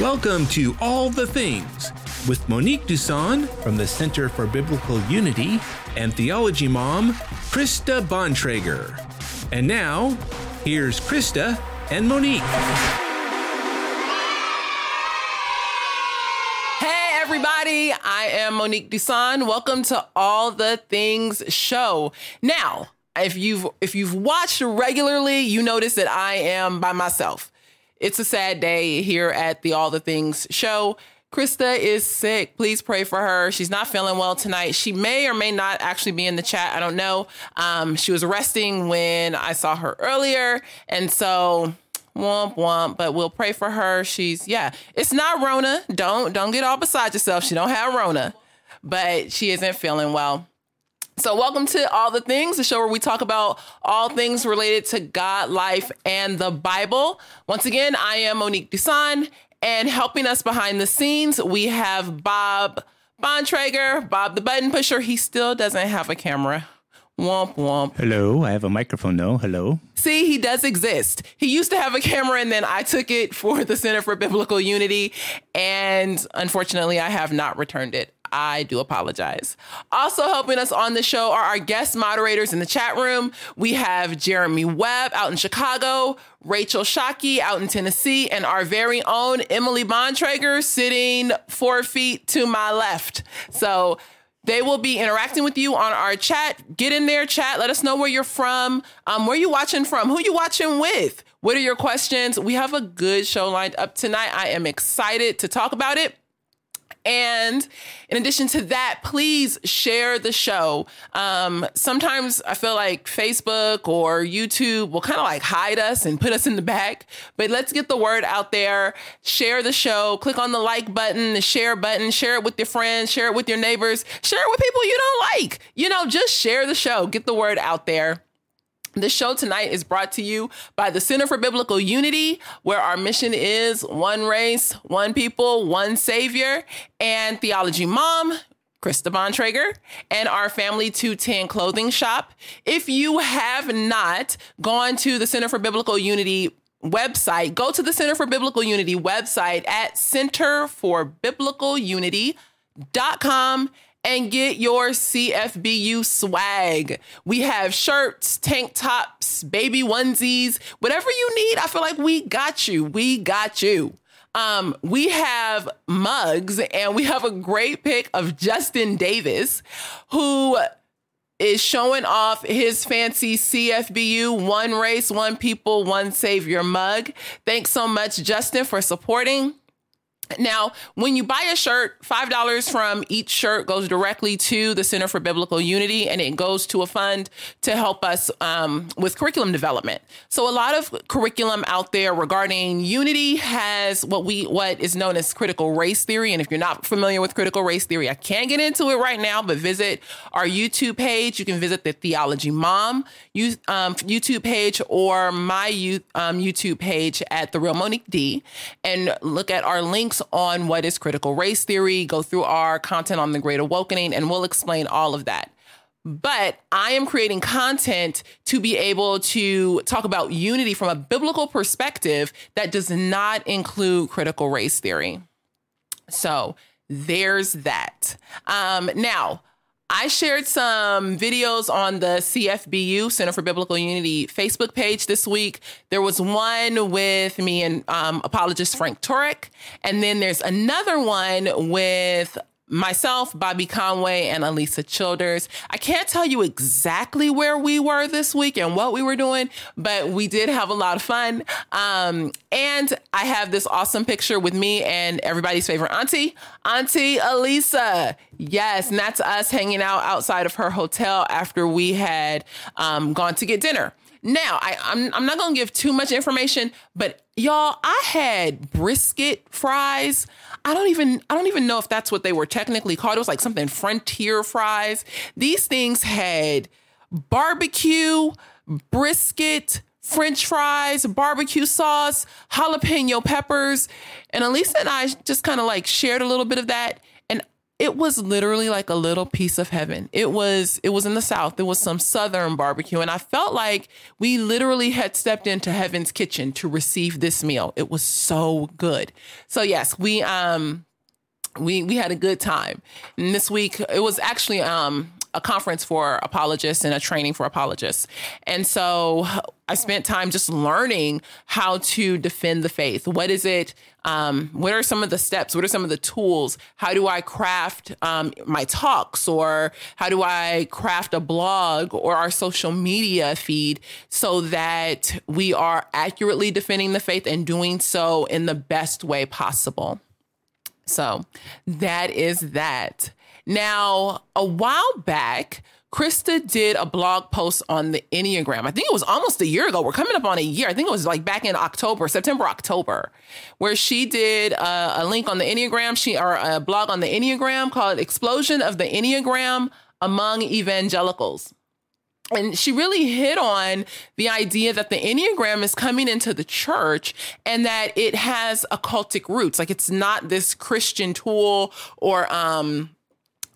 Welcome to All the Things with Monique Duson from the Center for Biblical Unity and Theology Mom, Krista Bontrager. And now, here's Krista and Monique. Hey everybody, I am Monique Duson. Welcome to All the Things show. Now, if you've if you've watched regularly, you notice that I am by myself. It's a sad day here at the All the Things show. Krista is sick. Please pray for her. She's not feeling well tonight. She may or may not actually be in the chat. I don't know. Um, she was resting when I saw her earlier. And so womp womp, but we'll pray for her. She's yeah, it's not Rona. Don't don't get all beside yourself. She don't have Rona, but she isn't feeling well. So, welcome to All the Things, the show where we talk about all things related to God, life, and the Bible. Once again, I am Monique Duson, and helping us behind the scenes, we have Bob Bontrager, Bob the button pusher. He still doesn't have a camera. Womp womp. Hello, I have a microphone though. Hello. See, he does exist. He used to have a camera and then I took it for the Center for Biblical Unity. And unfortunately, I have not returned it. I do apologize. Also helping us on the show are our guest moderators in the chat room. We have Jeremy Webb out in Chicago, Rachel Shockey out in Tennessee, and our very own Emily Bontrager sitting four feet to my left. So they will be interacting with you on our chat. Get in there, chat. Let us know where you're from, um, where you watching from, who you watching with. What are your questions? We have a good show lined up tonight. I am excited to talk about it. And in addition to that, please share the show. Um, sometimes I feel like Facebook or YouTube will kind of like hide us and put us in the back, but let's get the word out there. Share the show, click on the like button, the share button, share it with your friends, share it with your neighbors, share it with people you don't like. You know, just share the show, get the word out there. This show tonight is brought to you by the Center for Biblical Unity, where our mission is one race, one people, one Savior, and Theology Mom, Krista Bontrager, and our Family 210 clothing shop. If you have not gone to the Center for Biblical Unity website, go to the Center for Biblical Unity website at centerforbiblicalunity.com and get your CFBU swag. We have shirts, tank tops, baby onesies, whatever you need. I feel like we got you. We got you. Um, we have mugs and we have a great pic of Justin Davis, who is showing off his fancy CFBU one race, one people, one savior mug. Thanks so much, Justin, for supporting. Now, when you buy a shirt, $5 from each shirt goes directly to the Center for Biblical Unity and it goes to a fund to help us um, with curriculum development. So a lot of curriculum out there regarding unity has what we what is known as critical race theory. And if you're not familiar with critical race theory, I can't get into it right now, but visit our YouTube page. You can visit the Theology Mom um, YouTube page or my um, YouTube page at The Real Monique D and look at our links on what is critical race theory, go through our content on the Great Awakening, and we'll explain all of that. But I am creating content to be able to talk about unity from a biblical perspective that does not include critical race theory. So there's that. Um, now, I shared some videos on the CFBU Center for Biblical Unity Facebook page this week. There was one with me and um, apologist Frank Turek, and then there's another one with myself, Bobby Conway, and Alisa Childers. I can't tell you exactly where we were this week and what we were doing, but we did have a lot of fun. Um, and I have this awesome picture with me and everybody's favorite auntie, Auntie Alisa. Yes, and that's us hanging out outside of her hotel after we had um, gone to get dinner. Now, I, I'm, I'm not going to give too much information, but y'all, I had brisket fries. I don't even I don't even know if that's what they were technically called. It was like something frontier fries. These things had barbecue, brisket, french fries, barbecue sauce, jalapeno peppers. And Alisa and I just kind of like shared a little bit of that. It was literally like a little piece of heaven. It was it was in the south. It was some southern barbecue and I felt like we literally had stepped into heaven's kitchen to receive this meal. It was so good. So yes, we um we we had a good time. And this week it was actually um a conference for apologists and a training for apologists. And so I spent time just learning how to defend the faith. What is it? Um, what are some of the steps? What are some of the tools? How do I craft um, my talks or how do I craft a blog or our social media feed so that we are accurately defending the faith and doing so in the best way possible? So that is that. Now, a while back, Krista did a blog post on the Enneagram. I think it was almost a year ago. We're coming up on a year. I think it was like back in October, September, October, where she did a, a link on the Enneagram, she or a blog on the Enneagram called "Explosion of the Enneagram Among Evangelicals." And she really hit on the idea that the Enneagram is coming into the church and that it has occultic roots. Like it's not this Christian tool or um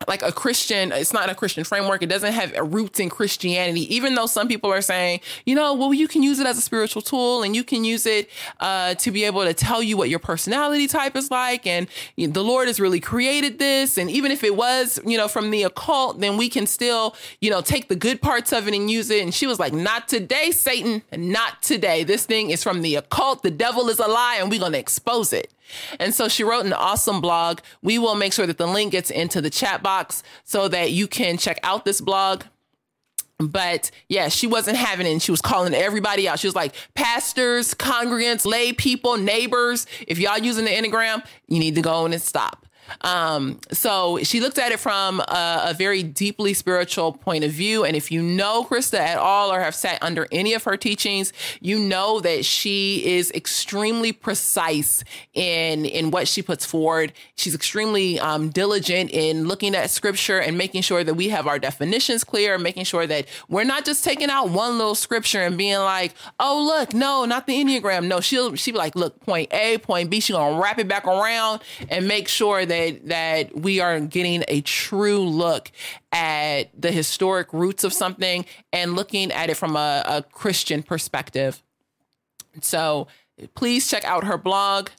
like a Christian, it's not a Christian framework. It doesn't have roots in Christianity, even though some people are saying, you know, well, you can use it as a spiritual tool and you can use it uh, to be able to tell you what your personality type is like. And you know, the Lord has really created this. And even if it was, you know, from the occult, then we can still, you know, take the good parts of it and use it. And she was like, not today, Satan, not today. This thing is from the occult. The devil is a lie and we're going to expose it. And so she wrote an awesome blog. We will make sure that the link gets into the chat box so that you can check out this blog. But yeah, she wasn't having it. And she was calling everybody out. She was like, pastors, congregants, lay people, neighbors, if y'all using the Enneagram, you need to go in and stop. Um, so she looked at it from a, a, very deeply spiritual point of view. And if you know Krista at all or have sat under any of her teachings, you know that she is extremely precise in in what she puts forward. She's extremely um, diligent in looking at scripture and making sure that we have our definitions clear, making sure that we're not just taking out one little scripture and being like, "Oh, look, no, not the enneagram." No, she'll she be like, "Look, point A, point B." She's gonna wrap it back around and make sure that that that we are getting a true look at the historic roots of something and looking at it from a, a Christian perspective. So please check out her blog.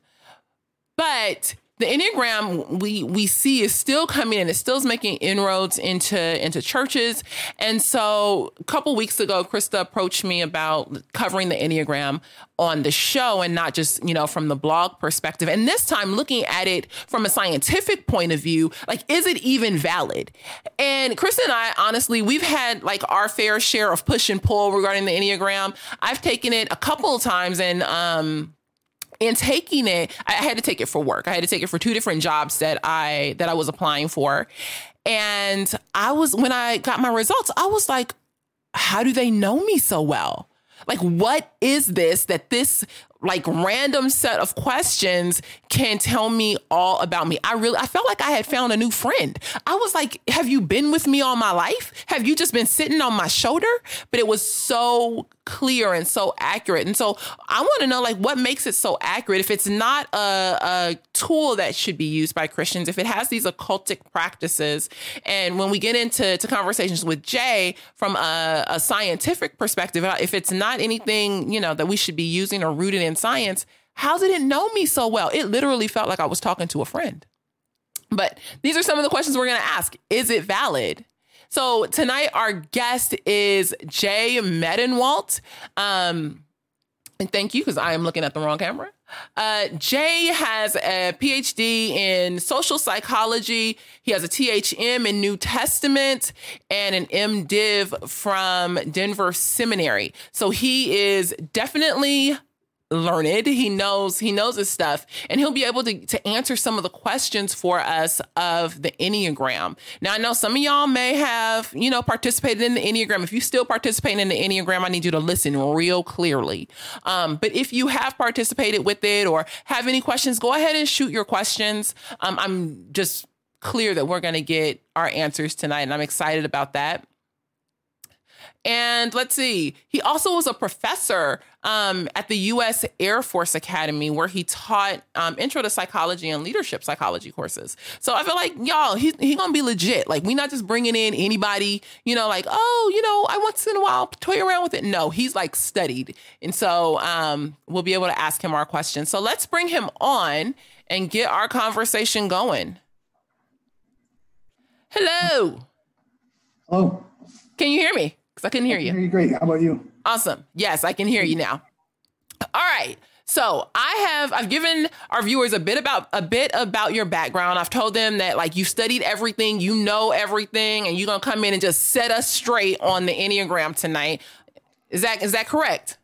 But the enneagram we we see is still coming in it still is making inroads into into churches. And so a couple weeks ago krista approached me about covering the enneagram on the show and not just you know from the blog perspective. And this time looking at it from a scientific point of view like is it even valid? And krista and i honestly we've had like our fair share of push and pull regarding the enneagram. I've taken it a couple of times and um in taking it, I had to take it for work. I had to take it for two different jobs that I that I was applying for. And I was when I got my results, I was like, how do they know me so well? Like what is this that this like random set of questions can tell me all about me. I really I felt like I had found a new friend. I was like, have you been with me all my life? Have you just been sitting on my shoulder? But it was so clear and so accurate. And so I want to know like what makes it so accurate if it's not a, a tool that should be used by Christians, if it has these occultic practices. And when we get into to conversations with Jay from a, a scientific perspective, uh, if it's not anything, you know, that we should be using or rooted in science, how did it know me so well? It literally felt like I was talking to a friend. But these are some of the questions we're going to ask. Is it valid? So tonight, our guest is Jay Medenwaldt. Um, and thank you because I am looking at the wrong camera. Uh, Jay has a PhD in social psychology. He has a THM in New Testament and an MDiv from Denver Seminary. So he is definitely learned. He knows he knows his stuff, and he'll be able to to answer some of the questions for us of the Enneagram. Now, I know some of y'all may have you know participated in the Enneagram. If you still participate in the Enneagram, I need you to listen real clearly. Um, but if you have participated with it or have any questions, go ahead and shoot your questions. Um, I'm just clear that we're going to get our answers tonight, and I'm excited about that. And let's see, he also was a professor um, at the U.S. Air Force Academy, where he taught um, intro to psychology and leadership psychology courses. So I feel like y'all, he's he gonna be legit. Like we're not just bringing in anybody, you know, like oh, you know, I once in a while toy around with it. No, he's like studied, and so um, we'll be able to ask him our questions. So let's bring him on and get our conversation going. Hello. Hello. Can you hear me? Because I couldn't hear you. Hear you great. How about you? Awesome. Yes, I can hear you now. All right. So I have I've given our viewers a bit about a bit about your background. I've told them that like you studied everything, you know everything, and you're gonna come in and just set us straight on the Enneagram tonight. Is that is that correct?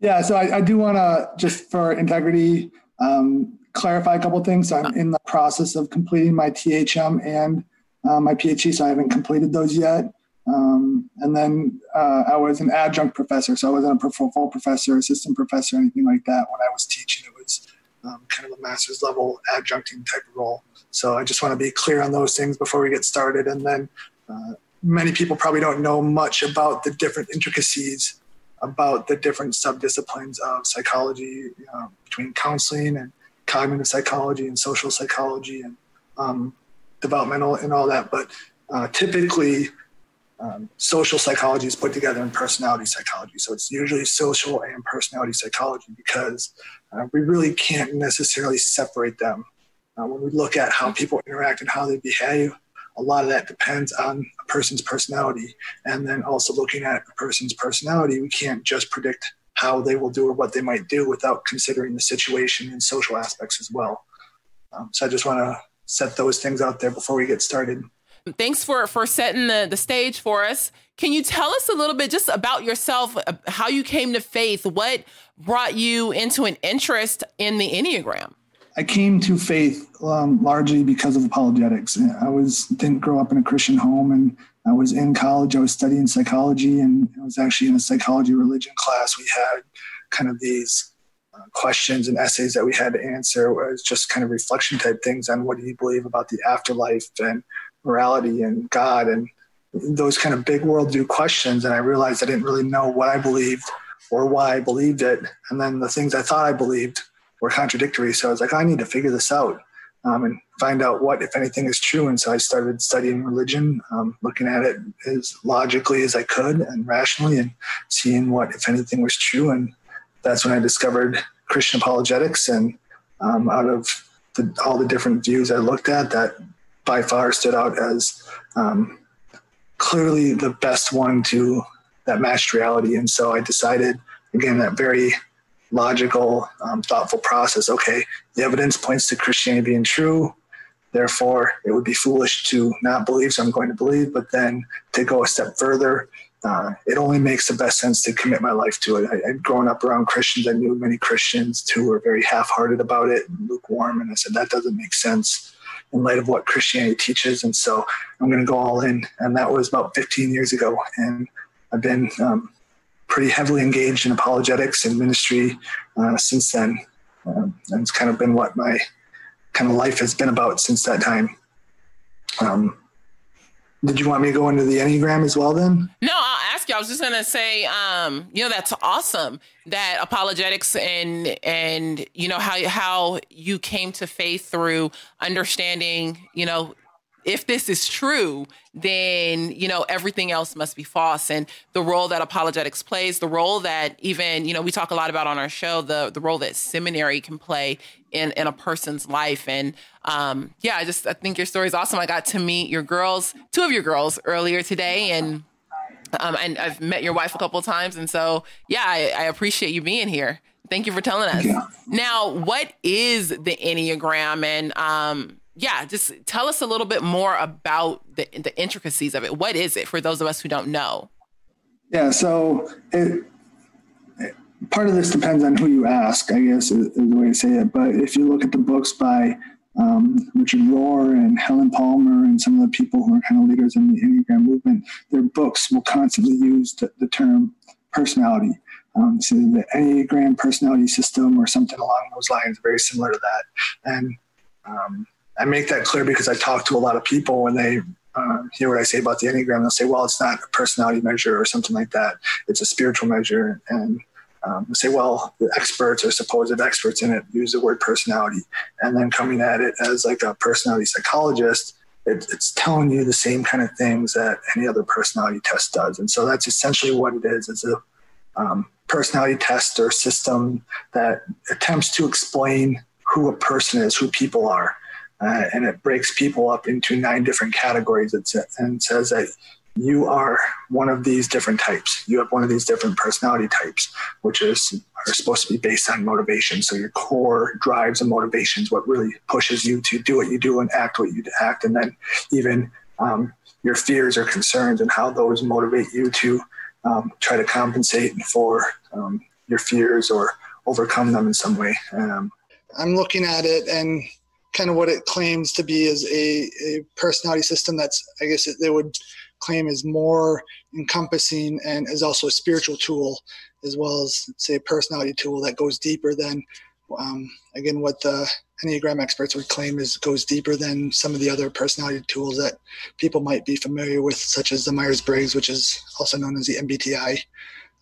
Yeah. So I, I do want to just for integrity um, clarify a couple things. So I'm in the process of completing my THM and uh, my PhD, so I haven't completed those yet. Um, and then uh, I was an adjunct professor, so I wasn't a full professor, assistant professor, anything like that. When I was teaching, it was um, kind of a master's level adjuncting type of role. So I just want to be clear on those things before we get started. And then uh, many people probably don't know much about the different intricacies about the different subdisciplines of psychology you know, between counseling and cognitive psychology and social psychology and um, developmental and all that. But uh, typically, um, social psychology is put together in personality psychology. So it's usually social and personality psychology because uh, we really can't necessarily separate them. Uh, when we look at how people interact and how they behave, a lot of that depends on a person's personality. And then also looking at a person's personality, we can't just predict how they will do or what they might do without considering the situation and social aspects as well. Um, so I just want to set those things out there before we get started. Thanks for for setting the, the stage for us. Can you tell us a little bit just about yourself, uh, how you came to faith, what brought you into an interest in the Enneagram? I came to faith um, largely because of apologetics. I was didn't grow up in a Christian home, and I was in college. I was studying psychology, and I was actually in a psychology religion class. We had kind of these questions and essays that we had to answer was just kind of reflection type things on what do you believe about the afterlife and morality and God and those kind of big worldview questions. And I realized I didn't really know what I believed or why I believed it. And then the things I thought I believed were contradictory. So I was like, I need to figure this out um, and find out what, if anything, is true. And so I started studying religion, um, looking at it as logically as I could and rationally, and seeing what, if anything, was true. And that's when I discovered Christian apologetics. And um, out of the, all the different views I looked at, that by far stood out as um, clearly the best one to that matched reality. And so I decided, again, that very logical, um, thoughtful process. Okay, the evidence points to Christianity being true. Therefore, it would be foolish to not believe, so I'm going to believe. But then to go a step further uh, it only makes the best sense to commit my life to it. I, I'd grown up around Christians. I knew many Christians who were very half-hearted about it, lukewarm, and I said that doesn't make sense in light of what Christianity teaches. And so I'm going to go all in. And that was about 15 years ago, and I've been um, pretty heavily engaged in apologetics and ministry uh, since then. Um, and it's kind of been what my kind of life has been about since that time. Um, did you want me to go into the Enneagram as well then? No, I'll ask you. I was just gonna say, um, you know, that's awesome that apologetics and and you know how how you came to faith through understanding, you know, if this is true, then you know everything else must be false. And the role that apologetics plays, the role that even you know we talk a lot about on our show, the the role that seminary can play in in a person's life. And um, yeah, I just I think your story is awesome. I got to meet your girls, two of your girls earlier today, and um, and I've met your wife a couple of times. And so yeah, I, I appreciate you being here. Thank you for telling us. Yeah. Now, what is the Enneagram and um, yeah, just tell us a little bit more about the the intricacies of it. What is it for those of us who don't know? Yeah, so it, part of this depends on who you ask, I guess is, the way to say it. But if you look at the books by um, Richard Rohr and Helen Palmer and some of the people who are kind of leaders in the Enneagram movement, their books will constantly use the, the term personality. Um, so the Enneagram personality system or something along those lines, very similar to that. And um, I make that clear because I talk to a lot of people when they uh, hear what I say about the Enneagram, they'll say, well, it's not a personality measure or something like that. It's a spiritual measure. And um, say, well, the experts or supposed experts in it use the word personality. And then coming at it as like a personality psychologist, it, it's telling you the same kind of things that any other personality test does. And so that's essentially what it is. It's a um, personality test or system that attempts to explain who a person is, who people are. Uh, and it breaks people up into nine different categories and says that you are one of these different types. You have one of these different personality types, which is are supposed to be based on motivation. So your core drives and motivations, what really pushes you to do what you do and act what you act, and then even um, your fears or concerns and how those motivate you to um, try to compensate for um, your fears or overcome them in some way. Um, I'm looking at it and kind of what it claims to be is a, a personality system that's, I guess, it, they would claim is more encompassing and is also a spiritual tool as well as say a personality tool that goes deeper than um, again what the enneagram experts would claim is goes deeper than some of the other personality tools that people might be familiar with such as the myers-briggs which is also known as the mbti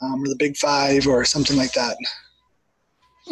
um, or the big five or something like that.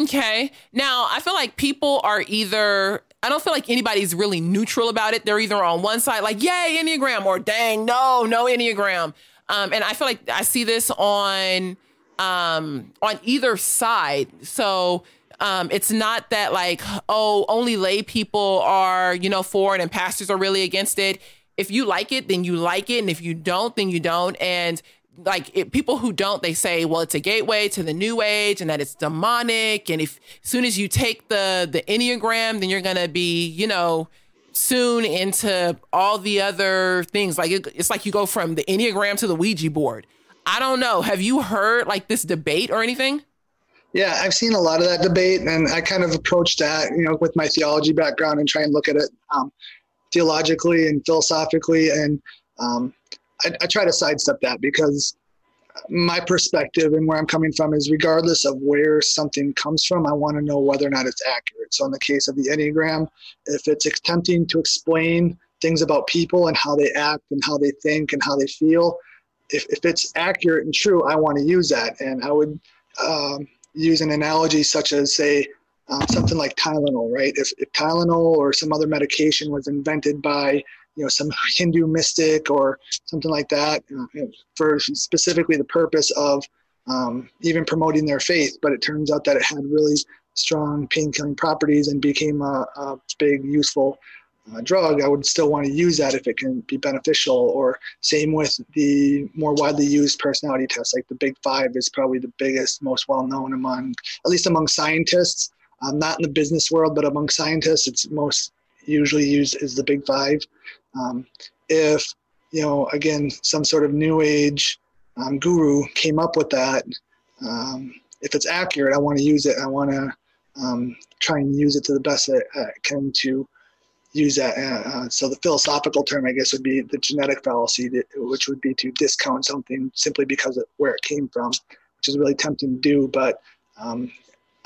Okay. Now i feel like people are either I don't feel like anybody's really neutral about it. They're either on one side, like, yay, Enneagram, or dang, no, no Enneagram. Um, and I feel like I see this on um, on either side. So um, it's not that like, oh, only lay people are, you know, for it and pastors are really against it. If you like it, then you like it. And if you don't, then you don't. And like it, people who don't, they say, well, it's a gateway to the new age and that it's demonic. And if as soon as you take the the Enneagram, then you're gonna be, you know, soon into all the other things. Like it, it's like you go from the Enneagram to the Ouija board. I don't know. Have you heard like this debate or anything? Yeah, I've seen a lot of that debate, and I kind of approach that, you know, with my theology background and try and look at it um, theologically and philosophically. And um, I, I try to sidestep that because my perspective and where I'm coming from is regardless of where something comes from, I want to know whether or not it's accurate. So, in the case of the Enneagram, if it's attempting to explain things about people and how they act and how they think and how they feel, if, if it's accurate and true, I want to use that. And I would um, use an analogy such as, say, um, something like Tylenol, right? If, if Tylenol or some other medication was invented by you know some Hindu mystic or something like that for specifically the purpose of um, even promoting their faith. But it turns out that it had really strong pain killing properties and became a, a big useful uh, drug. I would still want to use that if it can be beneficial. Or same with the more widely used personality tests, like the Big Five is probably the biggest, most well known among at least among scientists. Um, not in the business world, but among scientists, it's most usually used is the Big Five. Um, if you know, again, some sort of new age um, guru came up with that, um, if it's accurate, I want to use it. I want to um, try and use it to the best that I can to use that. Uh, uh, so the philosophical term, I guess, would be the genetic fallacy, which would be to discount something simply because of where it came from, which is really tempting to do. But um,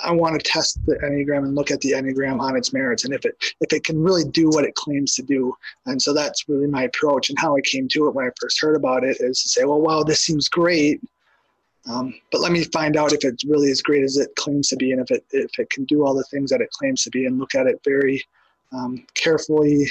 I want to test the Enneagram and look at the Enneagram on its merits and if it if it can really do what it claims to do. And so that's really my approach and how I came to it when I first heard about it is to say, well, wow, this seems great. Um, but let me find out if it's really as great as it claims to be and if it if it can do all the things that it claims to be and look at it very um, carefully,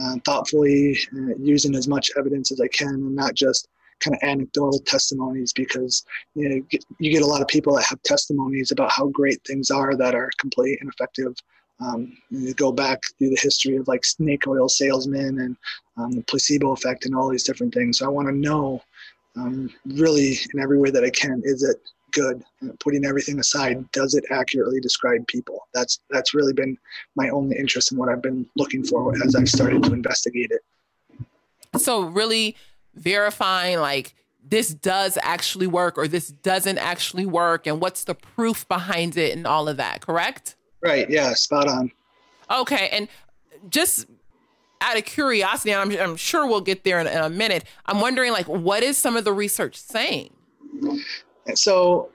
uh, thoughtfully, uh, using as much evidence as I can and not just kind of anecdotal testimonies because you know you get a lot of people that have testimonies about how great things are that are complete and effective. Um, you go back through the history of like snake oil salesmen and um, the placebo effect and all these different things. So I want to know um, really in every way that I can is it good? Putting everything aside, does it accurately describe people? That's that's really been my only interest in what I've been looking for as I've started to investigate it. So really verifying like this does actually work or this doesn't actually work and what's the proof behind it and all of that, correct? Right. Yeah, spot on. Okay. And just out of curiosity, I'm, I'm sure we'll get there in, in, a minute. I'm wondering, like, what is some of the research saying? So,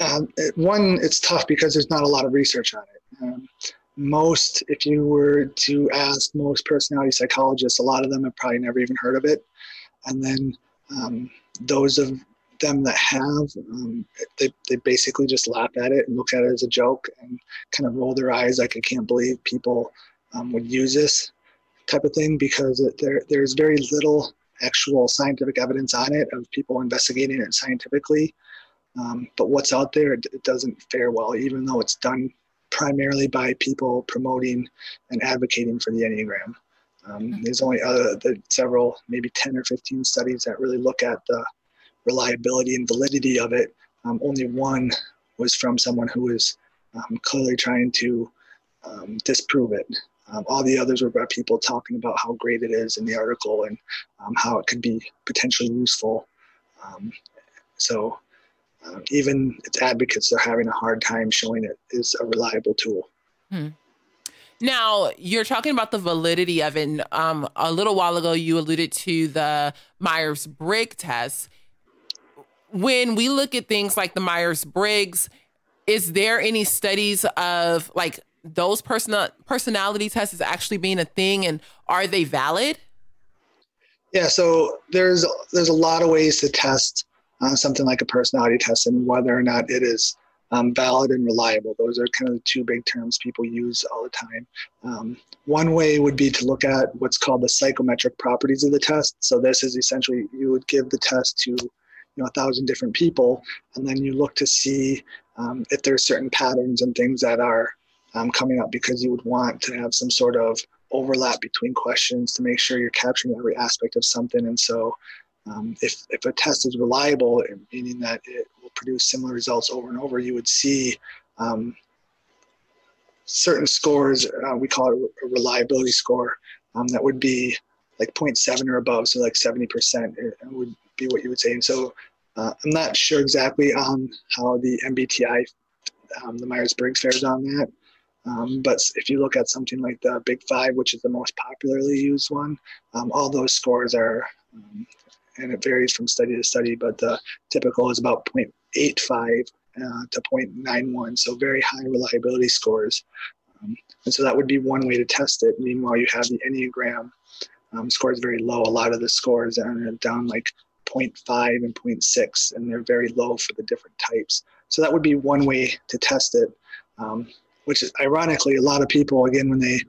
um, one, it's tough because there's not a lot of research on it. Um, most, if you were to ask most personality psychologists, a lot of them have probably never even heard of it. And then um, those of them that have, um, they, they basically just laugh at it and look at it as a joke and kind of roll their eyes like, I can't believe people um, would use this type of thing because it, there, there's very little actual scientific evidence on it of people investigating it scientifically. Um, but what's out there, it, it doesn't fare well, even though it's done primarily by people promoting and advocating for the Enneagram. Um, there's only other the several, maybe 10 or 15 studies that really look at the reliability and validity of it. Um, only one was from someone who was um, clearly trying to um, disprove it. Um, all the others were about people talking about how great it is in the article and um, how it could be potentially useful. so um, even its advocates are having a hard time showing it is a reliable tool. Hmm. Now, you're talking about the validity of it. Um, a little while ago, you alluded to the Myers Briggs test. When we look at things like the Myers Briggs, is there any studies of like those personal personality tests actually being a thing, and are they valid? Yeah, so there's there's a lot of ways to test uh, something like a personality test and whether or not it is um, valid and reliable. Those are kind of the two big terms people use all the time. Um, one way would be to look at what's called the psychometric properties of the test. So this is essentially you would give the test to you know a thousand different people, and then you look to see um, if there's certain patterns and things that are um, coming up because you would want to have some sort of overlap between questions to make sure you're capturing every aspect of something. And so um, if, if a test is reliable, meaning that it will produce similar results over and over, you would see um, certain scores, uh, we call it a reliability score, um, that would be like 0.7 or above, so like 70% would be what you would say. And so uh, I'm not sure exactly on how the MBTI, um, the Myers-Briggs fares on that. Um, but if you look at something like the Big Five, which is the most popularly used one, um, all those scores are um, and it varies from study to study, but the typical is about 0.85 uh, to 0.91, so very high reliability scores. Um, and so that would be one way to test it. Meanwhile, you have the Enneagram um, scores very low. A lot of the scores are down like 0.5 and 0.6, and they're very low for the different types. So that would be one way to test it, um, which is ironically, a lot of people, again, when they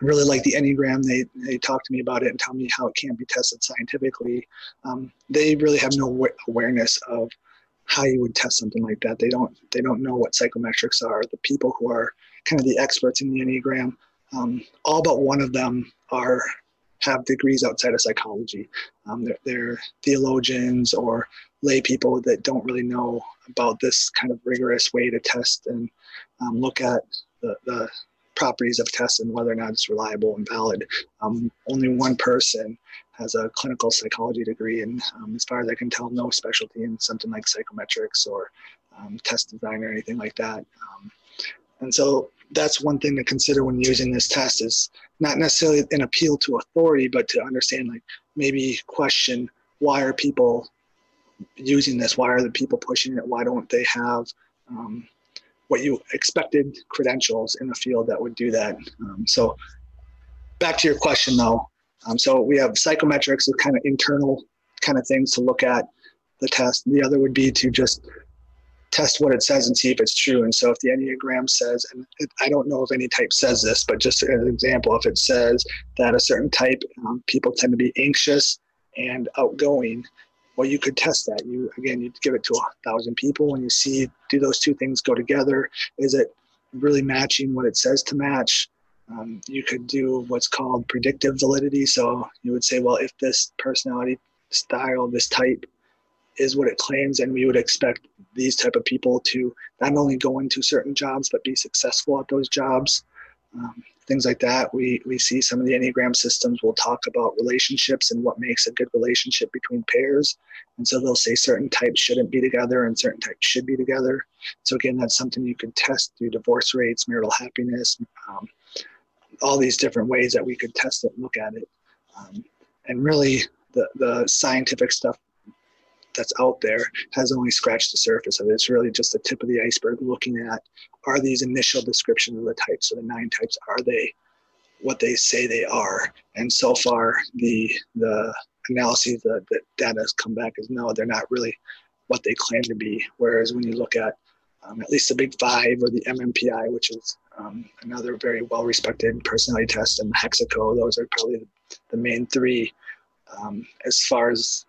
really like the Enneagram. They, they talk to me about it and tell me how it can be tested scientifically. Um, they really have no awareness of how you would test something like that. They don't they don't know what psychometrics are. The people who are kind of the experts in the Enneagram, um, all but one of them are have degrees outside of psychology. Um, they're, they're, theologians or lay people that don't really know about this kind of rigorous way to test and um, look at the, the properties of tests and whether or not it's reliable and valid. Um, only one person has a clinical psychology degree, and um, as far as I can tell, no specialty in something like psychometrics or um, test design or anything like that. Um, and so that's one thing to consider when using this test is not necessarily an appeal to authority, but to understand like maybe question why are people using this? Why are the people pushing it? Why don't they have um, what you expected credentials in the field that would do that. Um, so back to your question though. Um, so we have psychometrics of kind of internal kind of things to look at the test. The other would be to just test what it says and see if it's true. And so if the Enneagram says, and I don't know if any type says this, but just as an example, if it says that a certain type, um, people tend to be anxious and outgoing, well, you could test that. You again, you give it to a thousand people, and you see do those two things go together? Is it really matching what it says to match? Um, you could do what's called predictive validity. So you would say, well, if this personality style, this type, is what it claims, and we would expect these type of people to not only go into certain jobs but be successful at those jobs. Um, things like that. We, we see some of the Enneagram systems will talk about relationships and what makes a good relationship between pairs. And so they'll say certain types shouldn't be together and certain types should be together. So again, that's something you can test through divorce rates, marital happiness, um, all these different ways that we could test it and look at it. Um, and really, the, the scientific stuff that's out there has only scratched the surface of it. It's really just the tip of the iceberg looking at are these initial descriptions of the types, so the nine types, are they what they say they are? And so far, the the analyses that, that data has come back is no, they're not really what they claim to be. Whereas when you look at um, at least the Big Five or the MMPI, which is um, another very well respected personality test, and the Hexaco, those are probably the, the main three um, as far as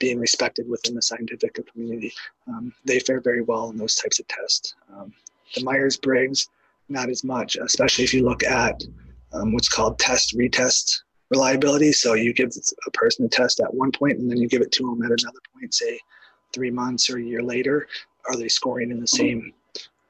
being respected within the scientific community. Um, they fare very well in those types of tests. Um, the Myers Briggs, not as much, especially if you look at um, what's called test retest reliability. So you give a person a test at one point and then you give it to them at another point, say three months or a year later. Are they scoring in the same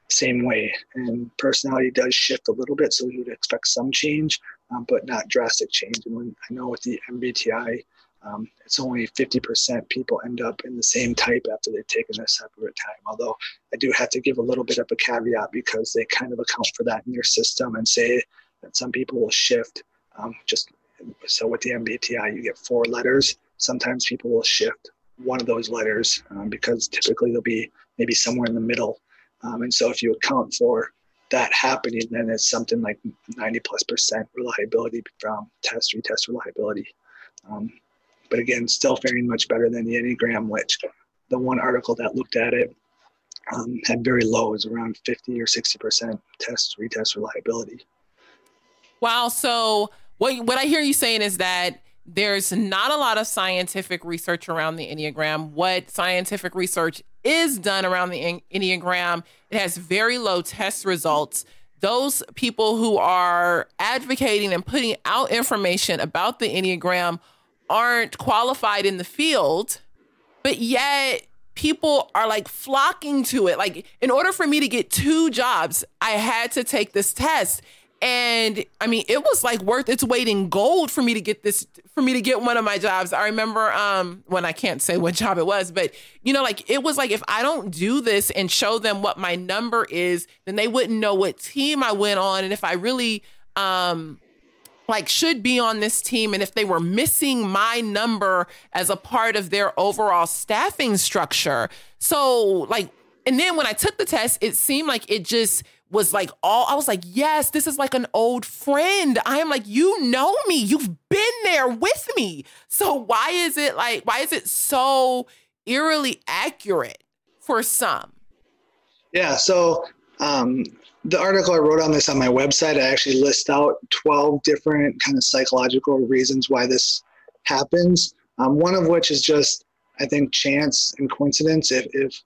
same way? And personality does shift a little bit, so you would expect some change, um, but not drastic change. And when I know with the MBTI, um, it's only 50% people end up in the same type after they've taken a separate time. Although I do have to give a little bit of a caveat because they kind of account for that in their system and say that some people will shift. Um, just so with the MBTI, you get four letters. Sometimes people will shift one of those letters um, because typically they'll be maybe somewhere in the middle. Um, and so if you account for that happening, then it's something like 90 plus percent reliability from test retest reliability. Um, but again, still faring much better than the Enneagram, which the one article that looked at it um, had very low, is around 50 or 60% test retest reliability. Wow. So what what I hear you saying is that there's not a lot of scientific research around the Enneagram. What scientific research is done around the Enneagram, it has very low test results. Those people who are advocating and putting out information about the Enneagram aren't qualified in the field, but yet people are like flocking to it. Like, in order for me to get two jobs, I had to take this test. And I mean, it was like worth its weight in gold for me to get this, for me to get one of my jobs. I remember um when I can't say what job it was, but you know, like it was like if I don't do this and show them what my number is, then they wouldn't know what team I went on. And if I really um like should be on this team and if they were missing my number as a part of their overall staffing structure. So like and then when I took the test, it seemed like it just was like all I was like, yes, this is like an old friend. I am like, you know me. You've been there with me. So why is it like why is it so eerily accurate for some? Yeah, so um the article I wrote on this on my website, I actually list out 12 different kind of psychological reasons why this happens. Um, one of which is just, I think, chance and coincidence. If, if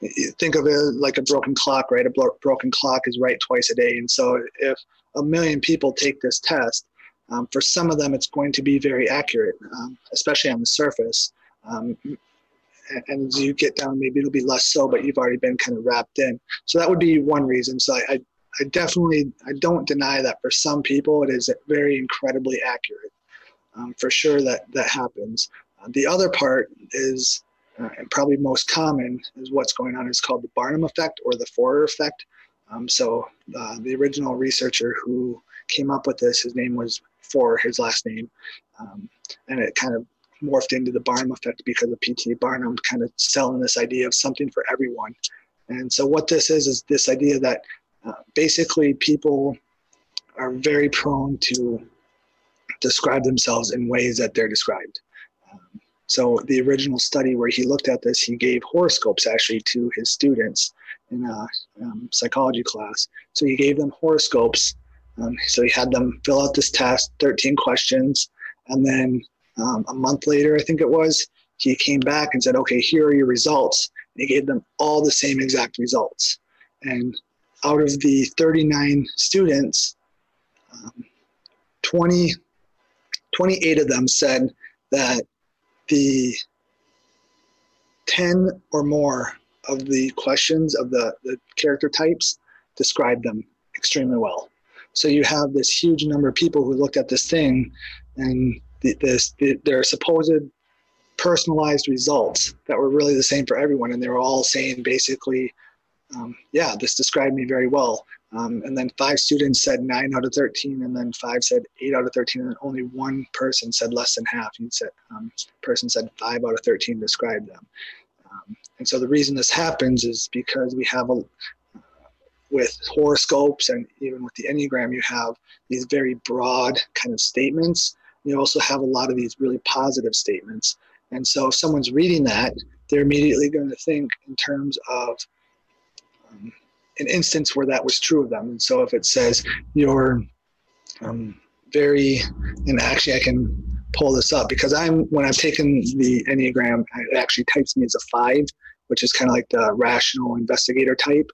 you think of it like a broken clock, right? A bro- broken clock is right twice a day. And so if a million people take this test, um, for some of them, it's going to be very accurate, um, especially on the surface. And as you get down, maybe it'll be less so, but you've already been kind of wrapped in. So that would be one reason. So I, I, I definitely, I don't deny that for some people it is very incredibly accurate. Um, for sure that that happens. Uh, the other part is, uh, and probably most common, is what's going on is called the Barnum effect or the Forer effect. Um, so uh, the original researcher who came up with this, his name was Forer, his last name, um, and it kind of morphed into the Barnum effect because of P.T. Barnum kind of selling this idea of something for everyone. And so, what this is, is this idea that uh, basically people are very prone to describe themselves in ways that they're described. Um, so, the original study where he looked at this, he gave horoscopes actually to his students in a um, psychology class. So, he gave them horoscopes. Um, so, he had them fill out this test, 13 questions, and then um, a month later, I think it was, he came back and said, okay, here are your results. And he gave them all the same exact results. And out of the 39 students, um, 20, 28 of them said that the 10 or more of the questions of the, the character types described them extremely well. So you have this huge number of people who looked at this thing and the, this, the, their supposed personalized results that were really the same for everyone, and they were all saying basically, um, "Yeah, this described me very well." Um, and then five students said nine out of 13, and then five said eight out of 13, and only one person said less than half. He said, um, person said five out of 13 described them. Um, and so the reason this happens is because we have a, with horoscopes and even with the Enneagram, you have these very broad kind of statements. You also have a lot of these really positive statements. And so if someone's reading that, they're immediately going to think in terms of um, an instance where that was true of them. And so if it says you're um, very, and actually I can pull this up because I'm, when I've taken the Enneagram, it actually types me as a five, which is kind of like the rational investigator type.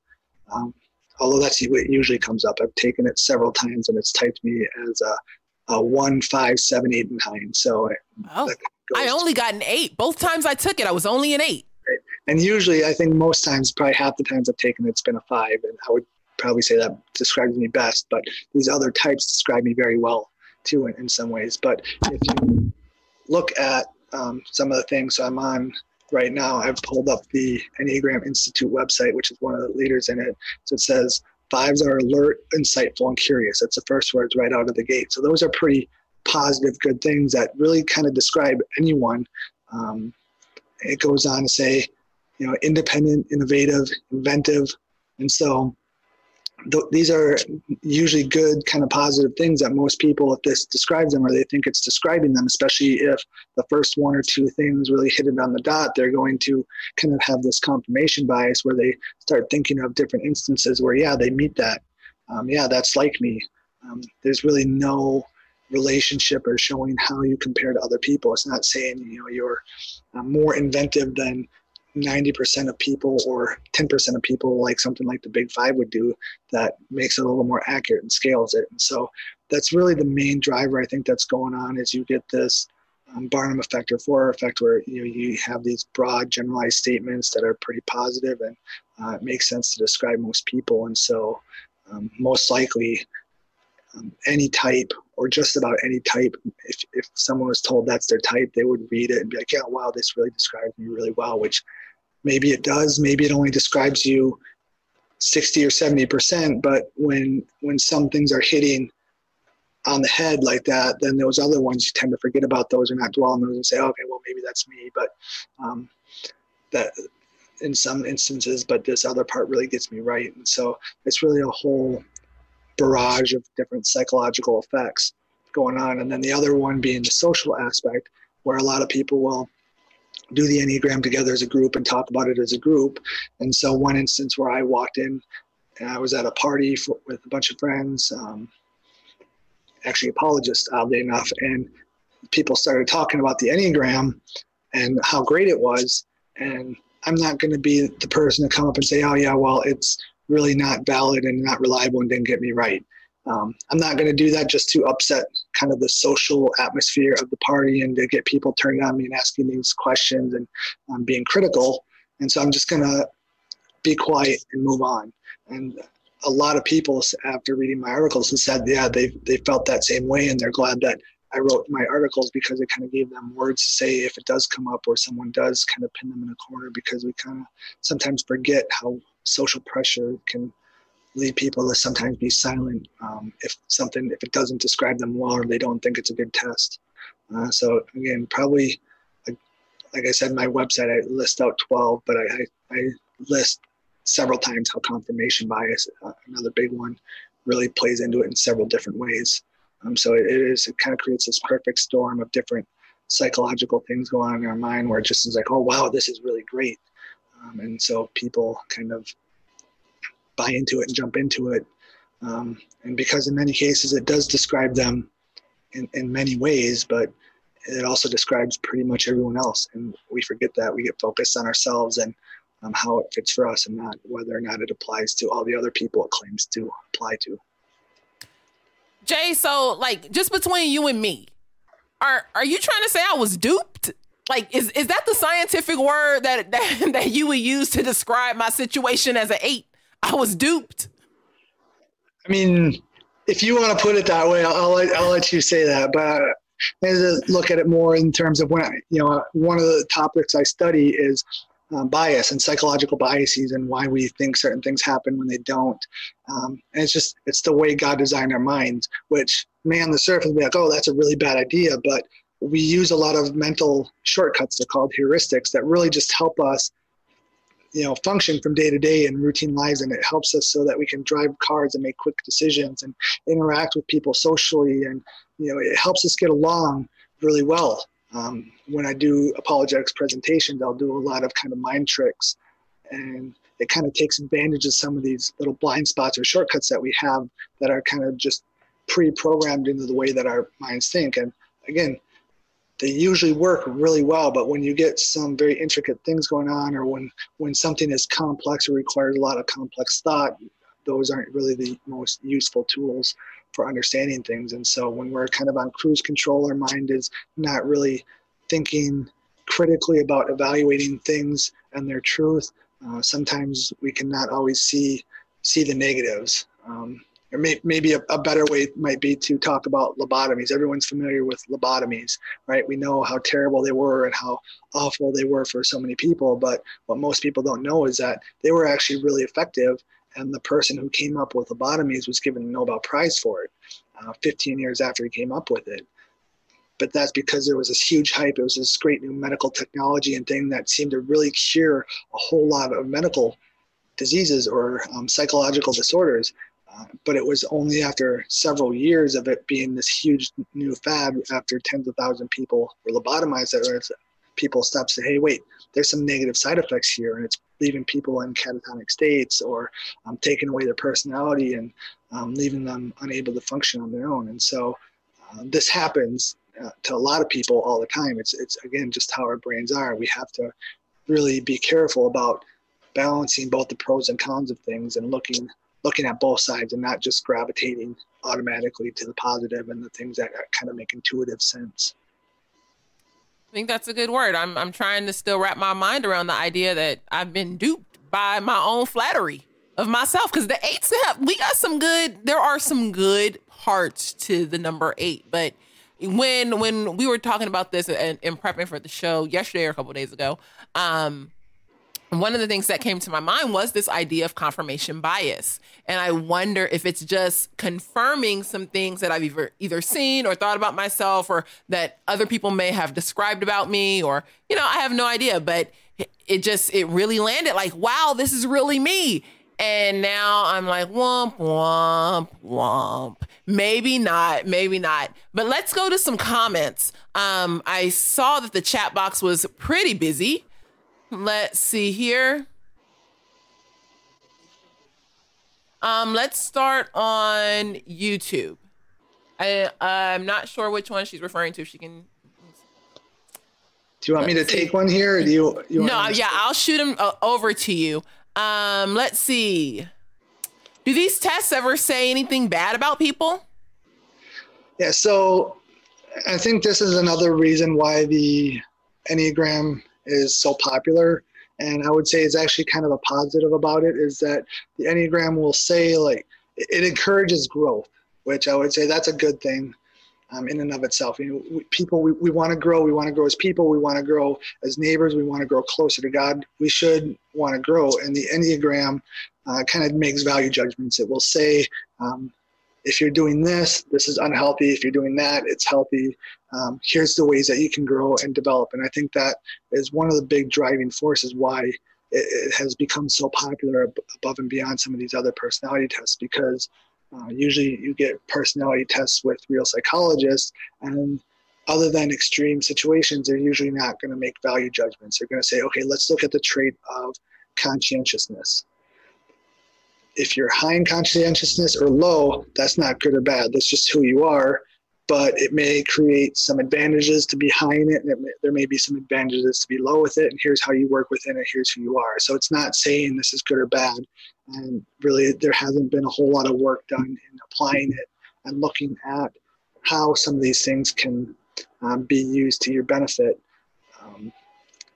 Um, although that's what usually comes up. I've taken it several times and it's typed me as a, a one, five, seven, eight, and nine. So oh, I only got an eight. Both times I took it, I was only an eight. Right. And usually, I think most times, probably half the times I've taken it, it's been a five. And I would probably say that describes me best. But these other types describe me very well too in, in some ways. But if you look at um, some of the things, I'm on right now, I've pulled up the Enneagram Institute website, which is one of the leaders in it. So it says fives are alert, insightful, and curious. That's the first words right out of the gate. So those are pretty positive, good things that really kind of describe anyone. Um, it goes on to say, you know, independent, innovative, inventive. And so th- these are usually good kind of positive things that most people if this describes them or they think it's describing them especially if the first one or two things really hit it on the dot they're going to kind of have this confirmation bias where they start thinking of different instances where yeah they meet that. Um, yeah that's like me. Um, there's really no relationship or showing how you compare to other people. It's not saying you know you're uh, more inventive than 90% of people or 10% of people like something like the big five would do that makes it a little more accurate and scales it. And so that's really the main driver i think that's going on is you get this um, barnum effect or forer effect where you know, you have these broad generalized statements that are pretty positive and uh, it makes sense to describe most people. And so um, most likely um, any type or just about any type if, if someone was told that's their type they would read it and be like yeah wow this really describes me really well which maybe it does. Maybe it only describes you 60 or 70 percent but when when some things are hitting on the head like that then those other ones you tend to forget about those or not dwell on those and say okay well maybe that's me but um, that in some instances but this other part really gets me right. And so it's really a whole barrage of different psychological effects going on. And then the other one being the social aspect where a lot of people will do the Enneagram together as a group and talk about it as a group. And so, one instance where I walked in, I was at a party for, with a bunch of friends, um, actually apologists, oddly enough, and people started talking about the Enneagram and how great it was. And I'm not going to be the person to come up and say, oh, yeah, well, it's really not valid and not reliable and didn't get me right. Um, I'm not going to do that just to upset kind of the social atmosphere of the party and to get people turned on me and asking these questions and um, being critical. And so I'm just going to be quiet and move on. And a lot of people, after reading my articles, have said, yeah, they they felt that same way, and they're glad that I wrote my articles because it kind of gave them words to say if it does come up or someone does kind of pin them in a corner because we kind of sometimes forget how social pressure can lead people to sometimes be silent um, if something if it doesn't describe them well or they don't think it's a good test. Uh, so again, probably like, I said, my website I list out 12, but I, I, I list several times how confirmation bias, uh, another big one, really plays into it in several different ways. Um, so it, it is it kind of creates this perfect storm of different psychological things going on in our mind where it just is like, oh wow, this is really great. Um, and so people kind of buy into it and jump into it. Um, and because in many cases it does describe them in, in many ways, but it also describes pretty much everyone else. And we forget that. We get focused on ourselves and um, how it fits for us and not whether or not it applies to all the other people it claims to apply to. Jay, so like just between you and me, are are you trying to say I was duped? Like is is that the scientific word that that, that you would use to describe my situation as an eight? I was duped. I mean, if you want to put it that way, I'll, I'll, let, I'll let you say that. But I look at it more in terms of when I, you know, one of the topics I study is uh, bias and psychological biases and why we think certain things happen when they don't. Um, and it's just it's the way God designed our minds, which may on the surface be like, oh, that's a really bad idea, but we use a lot of mental shortcuts. They're called heuristics that really just help us you know function from day to day in routine lives and it helps us so that we can drive cars and make quick decisions and interact with people socially and you know it helps us get along really well. Um, when i do apologetics presentations i'll do a lot of kind of mind tricks and it kind of takes advantage of some of these little blind spots or shortcuts that we have that are kind of just pre-programmed into the way that our minds think. And again they usually work really well but when you get some very intricate things going on or when when something is complex or requires a lot of complex thought those aren't really the most useful tools for understanding things. And so when we're kind of on cruise control our mind is not really thinking critically about evaluating things and their truth. Uh, sometimes we cannot always see see the negatives. Um, or may, maybe a, a, better way might be to talk about lobotomies. Everyone's familiar with lobotomies, right? We know how terrible they were and how awful they were for so many people. But what most people don't know is that they were actually really effective. And the person who came up with lobotomies was given a Nobel Prize for it uh, 15 years after he came up with it. But that's because there was this huge hype. It was this great new medical technology and thing that seemed to really cure a whole lot of medical diseases or um, psychological disorders but it was only after several years of it being this huge new fad, after tens of thousands of people were lobotomized, that people stopped saying, hey, wait, there's some negative side effects here, and it's leaving people in catatonic states or um, taking away their personality and um, leaving them unable to function on their own. And so uh, this happens uh, to a lot of people all the time. It's, it's, again, just how our brains are. We have to really be careful about balancing both the pros and cons of things and looking looking at both sides and not just gravitating automatically to the positive and the things that kind of make intuitive sense. I think that's a good word. I'm I'm trying to still wrap my mind around the idea that I've been duped by my own flattery of myself because the eights have we got some good. There are some good parts to the number eight, but when when we were talking about this and prepping for the show yesterday or a couple days ago, um, one of the things that came to my mind was this idea of confirmation bias. And I wonder if it's just confirming some things that I've either, either seen or thought about myself or that other people may have described about me or, you know, I have no idea, but it just, it really landed like, wow, this is really me. And now I'm like, womp, womp, womp. Maybe not, maybe not. But let's go to some comments. Um, I saw that the chat box was pretty busy. Let's see here. Um, let's start on YouTube. I I'm not sure which one she's referring to. If she can. Do you want me to take one here, or do you? you no, yeah, I'll shoot them uh, over to you. Um, let's see. Do these tests ever say anything bad about people? Yeah, so I think this is another reason why the Enneagram is so popular and i would say is actually kind of a positive about it is that the enneagram will say like it encourages growth which i would say that's a good thing um, in and of itself you know we, people we, we want to grow we want to grow as people we want to grow as neighbors we want to grow closer to god we should want to grow and the enneagram uh, kind of makes value judgments it will say um, if you're doing this, this is unhealthy. If you're doing that, it's healthy. Um, here's the ways that you can grow and develop. And I think that is one of the big driving forces why it, it has become so popular above and beyond some of these other personality tests because uh, usually you get personality tests with real psychologists and other than extreme situations, they're usually not going to make value judgments. They're going to say, okay, let's look at the trait of conscientiousness if you're high in conscientiousness or low, that's not good or bad. That's just who you are. But it may create some advantages to be high in it, and it may, there may be some advantages to be low with it. And here's how you work within it. Here's who you are. So it's not saying this is good or bad. And really, there hasn't been a whole lot of work done in applying it and looking at how some of these things can um, be used to your benefit. Um,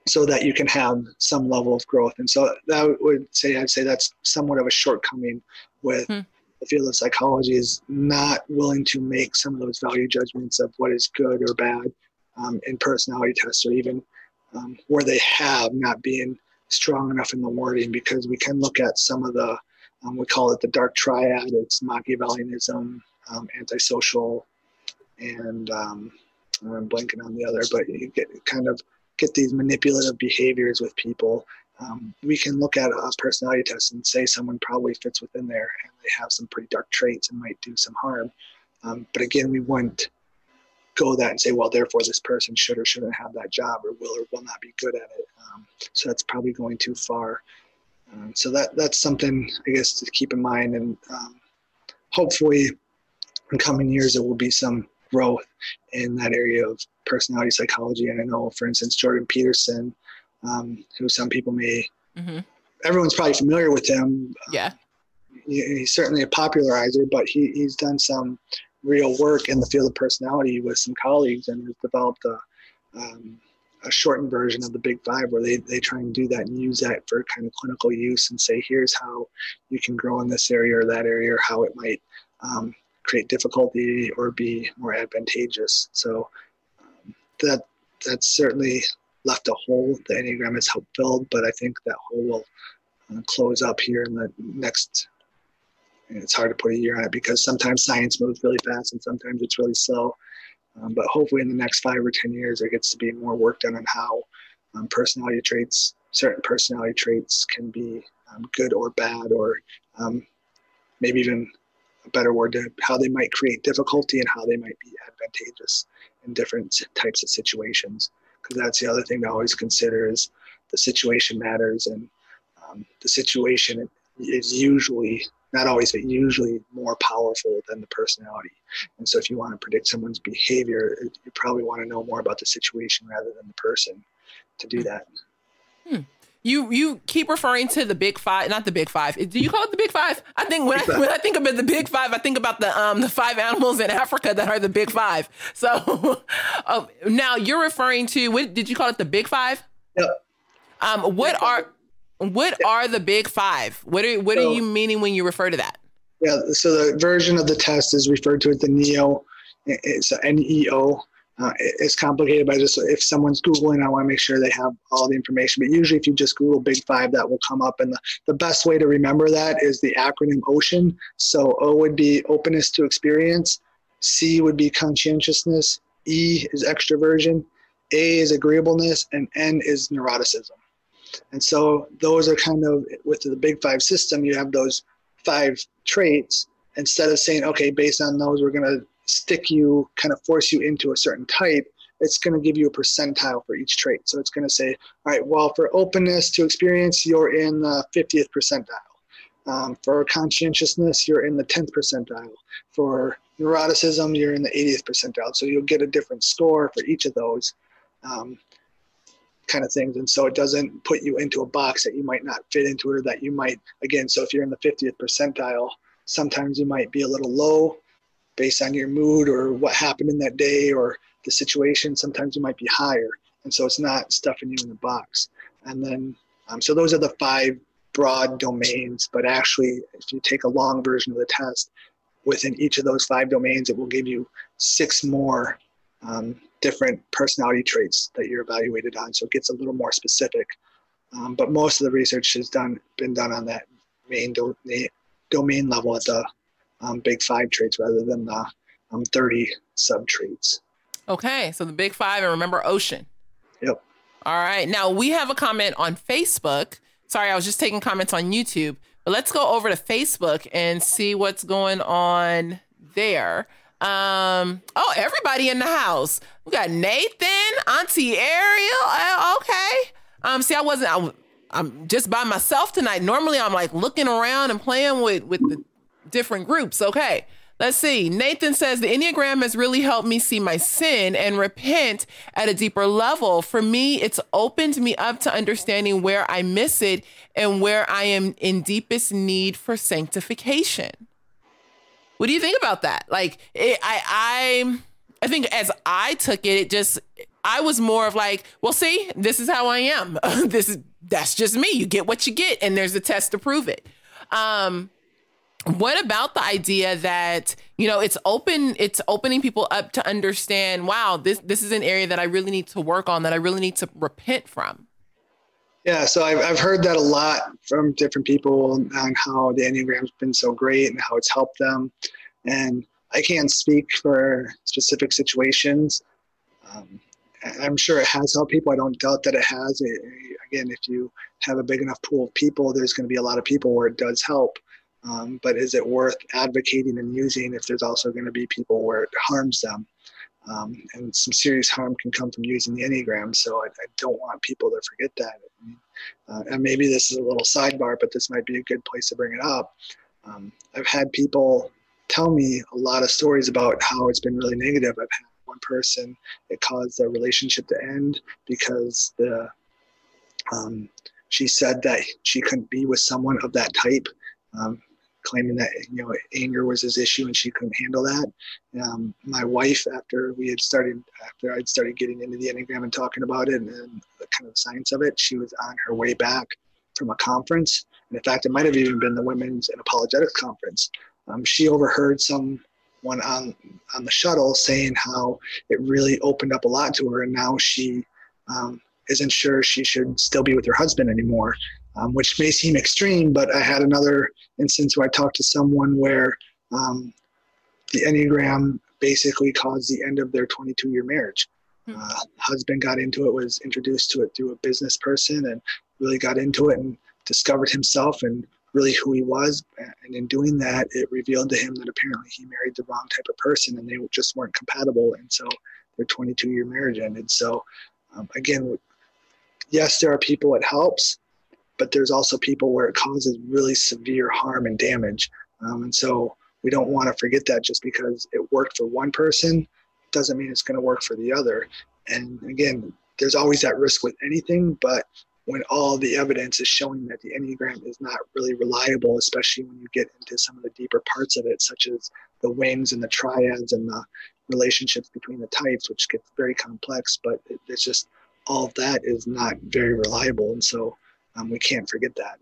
so that you can have some level of growth. And so that would say I'd say that's somewhat of a shortcoming with hmm. The field of psychology is not willing to make some of those value judgments of what is good or bad um, in personality tests or even um, where they have not being strong enough in the wording because we can look at some of the um, we call it the dark triad. It's Machiavellianism, um, antisocial, and um, I'm blanking on the other, but you get kind of get these manipulative behaviors with people. Um, we can look at a personality test and say someone probably fits within there and they have some pretty dark traits and might do some harm. Um, but again, we wouldn't go that and say, well, therefore this person should or shouldn't have that job or will or will not be good at it. Um, so that's probably going too far. Um, so that that's something I guess to keep in mind, and um, hopefully in coming years there will be some growth in that area of personality psychology. And I know, for instance, Jordan Peterson, um, who some people may, mm-hmm. everyone's probably familiar with him. Yeah. He, he's certainly a popularizer, but he, he's done some real work in the field of personality with some colleagues and has developed a, um, a shortened version of the Big Five where they, they try and do that and use that for kind of clinical use and say, here's how you can grow in this area or that area or how it might um, create difficulty or be more advantageous. So um, that that's certainly left a hole. The Enneagram has helped fill, but I think that hole will uh, close up here in the next. It's hard to put a year on it because sometimes science moves really fast and sometimes it's really slow. Um, but hopefully, in the next five or 10 years, there gets to be more work done on how um, personality traits, certain personality traits, can be um, good or bad, or um, maybe even a better word to how they might create difficulty and how they might be advantageous in different types of situations. Because that's the other thing to always consider is the situation matters, and um, the situation is usually not always, but usually more powerful than the personality. And so, if you want to predict someone's behavior, you probably want to know more about the situation rather than the person to do that. Hmm. You you keep referring to the big five, not the big five. Do you call it the big five? I think when I, when I think about the big five, I think about the um the five animals in Africa that are the big five. So uh, now you're referring to what did you call it the big five? Yep. Um, what are what are the big five? What are what so, are you meaning when you refer to that? Yeah, so the version of the test is referred to as the NEO. It's N E O. Uh, it's complicated by just if someone's googling, I want to make sure they have all the information. But usually, if you just Google Big Five, that will come up. And the, the best way to remember that is the acronym OCEAN. So O would be openness to experience, C would be conscientiousness, E is extroversion, A is agreeableness, and N is neuroticism. And so those are kind of with the big five system, you have those five traits. Instead of saying, okay, based on those, we're going to stick you, kind of force you into a certain type, it's going to give you a percentile for each trait. So it's going to say, all right, well, for openness to experience, you're in the 50th percentile. Um, for conscientiousness, you're in the 10th percentile. For neuroticism, you're in the 80th percentile. So you'll get a different score for each of those. Um, kind of things. And so it doesn't put you into a box that you might not fit into or that you might, again, so if you're in the 50th percentile, sometimes you might be a little low based on your mood or what happened in that day or the situation. Sometimes you might be higher. And so it's not stuffing you in the box. And then, um, so those are the five broad domains. But actually, if you take a long version of the test, within each of those five domains, it will give you six more um, different personality traits that you're evaluated on. So it gets a little more specific. Um, but most of the research has done been done on that main do, domain level at the um, big five traits rather than the um, 30 sub traits. Okay, so the big five, and remember ocean. Yep. All right. Now we have a comment on Facebook. Sorry, I was just taking comments on YouTube, but let's go over to Facebook and see what's going on there. Um, oh, everybody in the house. We got Nathan, Auntie Ariel. Uh, okay. Um, see, I wasn't. I, I'm just by myself tonight. Normally, I'm like looking around and playing with with the different groups. Okay. Let's see. Nathan says the Enneagram has really helped me see my sin and repent at a deeper level. For me, it's opened me up to understanding where I miss it and where I am in deepest need for sanctification. What do you think about that? Like, it, I, I, I think as I took it, it just, I was more of like, well, see, this is how I am. this is that's just me. You get what you get, and there's a test to prove it. Um, what about the idea that you know it's open it's opening people up to understand wow this this is an area that i really need to work on that i really need to repent from Yeah, so I've, I've heard that a lot from different people on how the Enneagram's been so great and how it's helped them. And I can't speak for specific situations. Um, I'm sure it has helped people. I don't doubt that it has. It, again, if you have a big enough pool of people, there's going to be a lot of people where it does help. Um, but is it worth advocating and using if there's also going to be people where it harms them? Um, and some serious harm can come from using the Enneagram. So I, I don't want people to forget that. Uh, and maybe this is a little sidebar, but this might be a good place to bring it up. Um, I've had people tell me a lot of stories about how it's been really negative. I've had one person, it caused the relationship to end because the um, she said that she couldn't be with someone of that type. Um, claiming that you know anger was his issue and she couldn't handle that. Um, my wife, after we had started, after I'd started getting into the enneagram and talking about it and, the kind of science of it, she was on her way back from a conference. And in fact, it might have even been the Women's and Apologetics Conference. Um, she overheard someone on on the shuttle saying how it really opened up a lot to her, and now she um, isn't sure she should still be with her husband anymore um, which may seem extreme, but I had another instance where I talked to someone where um, the Enneagram basically caused the end of their 22 year marriage. Hmm. Uh, husband got into it, was introduced to it through a business person, and really got into it and discovered himself and really who he was. And in doing that, it revealed to him that apparently he married the wrong type of person and they just weren't compatible. And so their 22 year marriage ended. So, um, again, yes, there are people it helps, but there's also people where it causes really severe harm and damage. Um, and so we don't want to forget that just because it worked for one person doesn't mean it's going to work for the other. And again, there's always that risk with anything, but when all the evidence is showing that the Enneagram is not really reliable, especially when you get into some of the deeper parts of it, such as the wings and the triads and the relationships between the types, which gets very complex, but it's just all of that is not very reliable. And so um, we can't forget that.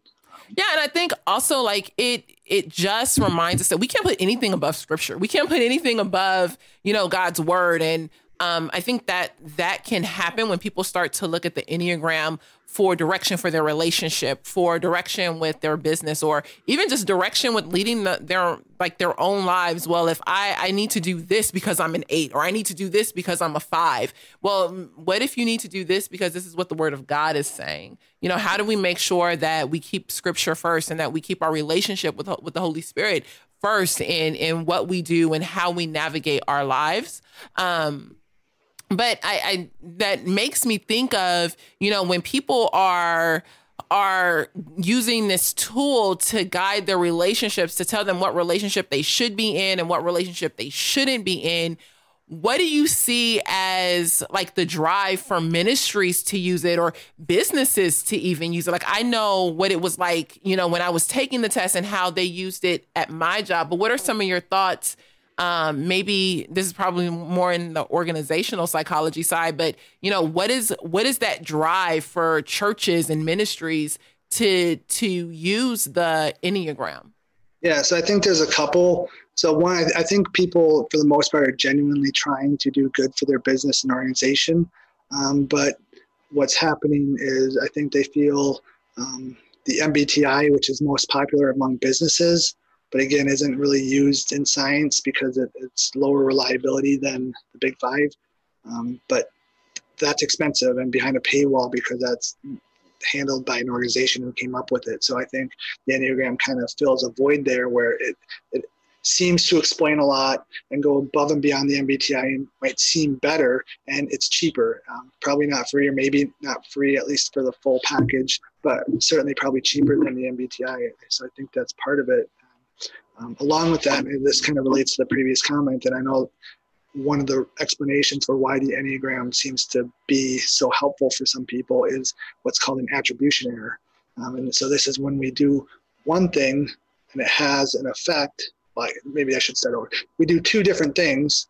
Yeah, and I think also like it it just reminds us that we can't put anything above scripture. We can't put anything above, you know, God's word and um, I think that that can happen when people start to look at the Enneagram for direction for their relationship, for direction with their business, or even just direction with leading the, their like their own lives. Well, if I I need to do this because I'm an eight, or I need to do this because I'm a five. Well, what if you need to do this because this is what the Word of God is saying? You know, how do we make sure that we keep Scripture first and that we keep our relationship with with the Holy Spirit first in in what we do and how we navigate our lives? Um, but I, I that makes me think of you know when people are are using this tool to guide their relationships to tell them what relationship they should be in and what relationship they shouldn't be in what do you see as like the drive for ministries to use it or businesses to even use it? Like i know what it was like you know when i was taking the test and how they used it at my job but what are some of your thoughts um, maybe this is probably more in the organizational psychology side, but you know, what is what is that drive for churches and ministries to to use the Enneagram? Yeah, so I think there's a couple. So one, I, I think people for the most part are genuinely trying to do good for their business and organization, um, but what's happening is I think they feel um, the MBTI, which is most popular among businesses, but again isn't really used in science because it, it's lower reliability than the big five. Um, but that's expensive and behind a paywall because that's handled by an organization who came up with it. So i think the enneagram kind of fills a void there where it, it seems to explain a lot and go above and beyond the mbti and might seem better and it's cheaper. Um, probably not free or maybe not free at least for the full package but certainly probably cheaper than the mbti so i think that's part of it um, along with that, this kind of relates to the previous comment, and I know one of the explanations for why the Enneagram seems to be so helpful for some people is what's called an attribution error. Um, and so this is when we do one thing and it has an effect, like maybe I should start over. We do two different things,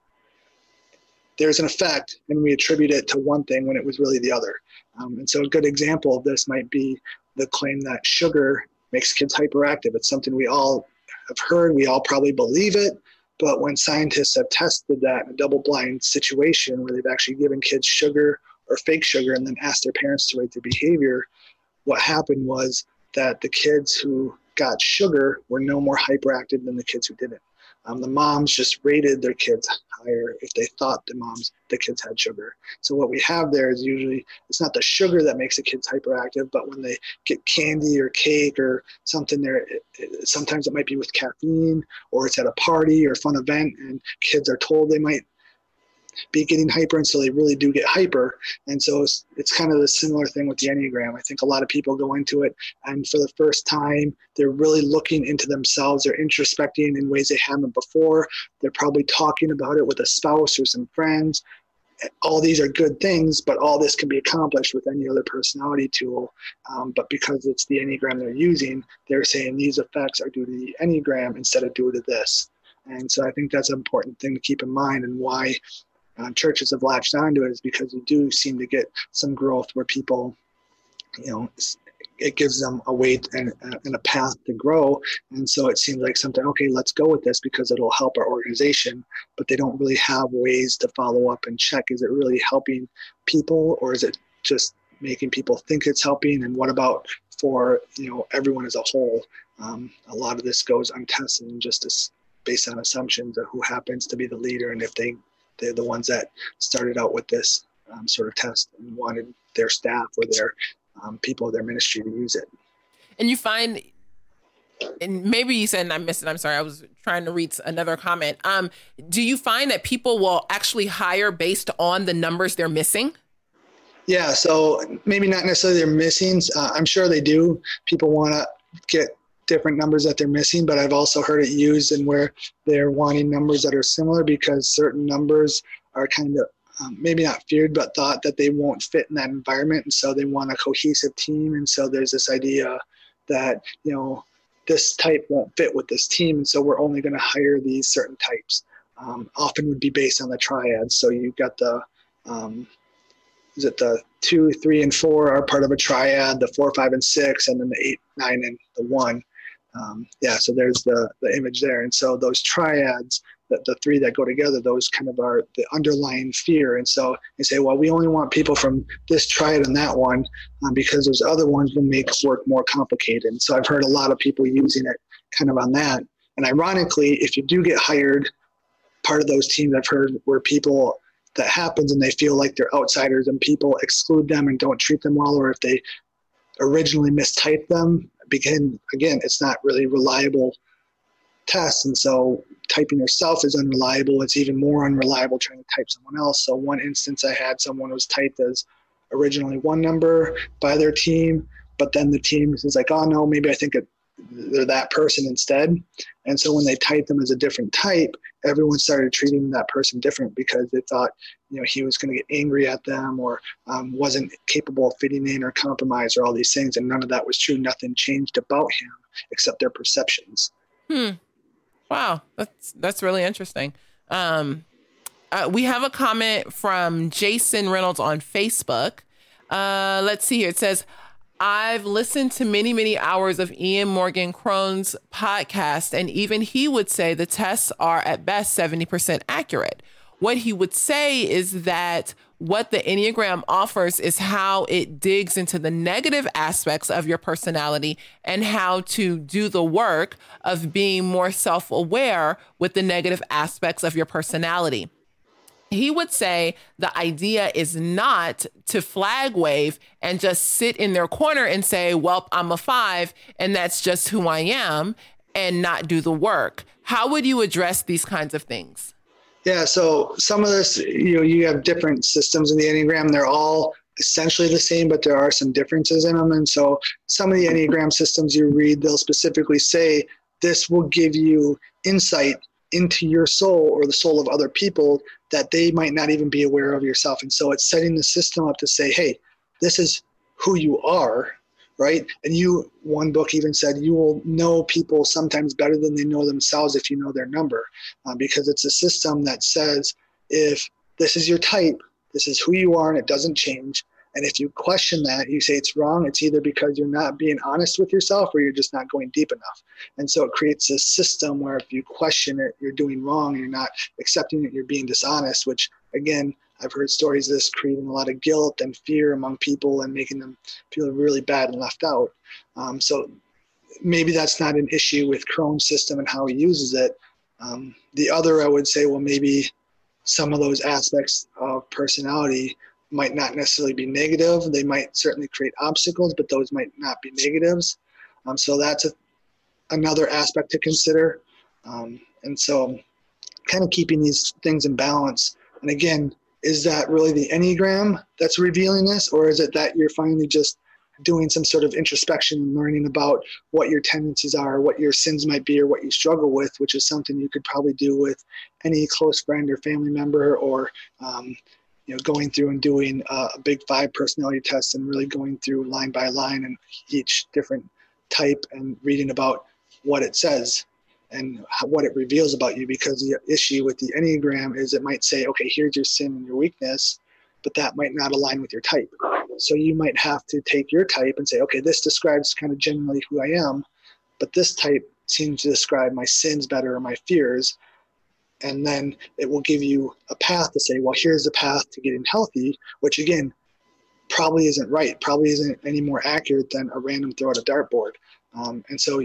there's an effect, and we attribute it to one thing when it was really the other. Um, and so a good example of this might be the claim that sugar makes kids hyperactive. It's something we all have heard. We all probably believe it. But when scientists have tested that in a double blind situation where they've actually given kids sugar or fake sugar and then asked their parents to rate their behavior, what happened was that the kids who got sugar were no more hyperactive than the kids who didn't. Um, the moms just rated their kids higher if they thought the moms the kids had sugar. So what we have there is usually it's not the sugar that makes the kids hyperactive, but when they get candy or cake or something there, it, it, sometimes it might be with caffeine or it's at a party or fun event, and kids are told they might be getting hyper so they really do get hyper. And so it's, it's kind of the similar thing with the enneagram. I think a lot of people go into it and for the first time they're really looking into themselves. They're introspecting in ways they haven't before. They're probably talking about it with a spouse or some friends. All these are good things, but all this can be accomplished with any other personality tool. Um, but because it's the Enneagram they're using, they're saying these effects are due to the Enneagram instead of due to this. And so I think that's an important thing to keep in mind and why uh, churches have latched onto it is because we do seem to get some growth where people, you know, it gives them a way and, and a path to grow. And so it seems like something, okay, let's go with this because it'll help our organization, but they don't really have ways to follow up and check is it really helping people or is it just making people think it's helping? And what about for, you know, everyone as a whole? Um, a lot of this goes untested and just based on assumptions of who happens to be the leader and if they they're the ones that started out with this um, sort of test and wanted their staff or their um, people of their ministry to use it. And you find, and maybe you said, and I missed it. I'm sorry. I was trying to read another comment. Um, do you find that people will actually hire based on the numbers they're missing? Yeah, so maybe not necessarily they're missing. Uh, I'm sure they do. People want to get different numbers that they're missing, but I've also heard it used in where they're wanting numbers that are similar because certain numbers are kind of um, maybe not feared, but thought that they won't fit in that environment. And so they want a cohesive team. And so there's this idea that, you know, this type won't fit with this team. And so we're only going to hire these certain types. Um, often would be based on the triad. So you've got the, um, is it the two, three, and four are part of a triad, the four, five, and six, and then the eight, nine, and the one um, yeah, so there's the, the image there. And so those triads, the, the three that go together, those kind of are the underlying fear. And so they say, well, we only want people from this triad and that one um, because those other ones will make work more complicated. And so I've heard a lot of people using it kind of on that. And ironically, if you do get hired, part of those teams I've heard where people that happens and they feel like they're outsiders and people exclude them and don't treat them well, or if they originally mistype them begin again it's not really reliable tests. And so typing yourself is unreliable. It's even more unreliable trying to type someone else. So one instance i had someone was typed as originally one number by their team but then the team is like oh no maybe i think it, they're that person instead. And so when they typed them as a different type everyone started treating that person different because they thought you know he was going to get angry at them or um, wasn't capable of fitting in or compromise or all these things. And none of that was true. Nothing changed about him except their perceptions. Hmm. Wow. That's that's really interesting. Um, uh, we have a comment from jason reynolds on facebook. Uh, let's see here. It says I've listened to many, many hours of Ian Morgan Cron's podcast, and even he would say the tests are at best 70% accurate. What he would say is that what the Enneagram offers is how it digs into the negative aspects of your personality and how to do the work of being more self aware with the negative aspects of your personality he would say the idea is not to flag wave and just sit in their corner and say, Well, I'm a five, and that's just who I am, and not do the work. How would you address these kinds of things? Yeah, so some of this, you know, you have different systems in the Enneagram. They're all essentially the same, but there are some differences in them. And so some of the Enneagram systems you read, they'll specifically say this will give you insight into your soul or the soul of other people that they might not even be aware of yourself. And so it's setting the system up to say, hey, this is who you are, right? And you, one book even said, you will know people sometimes better than they know themselves if you know their number, uh, because it's a system that says, if this is your type, this is who you are, and it doesn't change. And if you question that, you say it's wrong, it's either because you're not being honest with yourself or you're just not going deep enough. And so it creates a system where if you question it, you're doing wrong, you're not accepting it, you're being dishonest, which again, I've heard stories of this creating a lot of guilt and fear among people and making them feel really bad and left out. Um, so maybe that's not an issue with Cron's system and how he uses it. Um, the other, I would say, well, maybe some of those aspects of personality might not necessarily be negative. They might certainly create obstacles, but those might not be negatives. Um, so that's a, another aspect to consider. Um, and so, kind of keeping these things in balance. And again, is that really the Enneagram that's revealing this, or is it that you're finally just doing some sort of introspection and learning about what your tendencies are, what your sins might be, or what you struggle with, which is something you could probably do with any close friend or family member, or um, you know, going through and doing uh, a big five personality test and really going through line by line and each different type and reading about what it says and what it reveals about you. Because the issue with the Enneagram is it might say, okay, here's your sin and your weakness, but that might not align with your type. So you might have to take your type and say, okay, this describes kind of generally who I am, but this type seems to describe my sins better or my fears. And then it will give you a path to say, well, here's the path to getting healthy, which again, probably isn't right, probably isn't any more accurate than a random throw at a dartboard. Um, and so,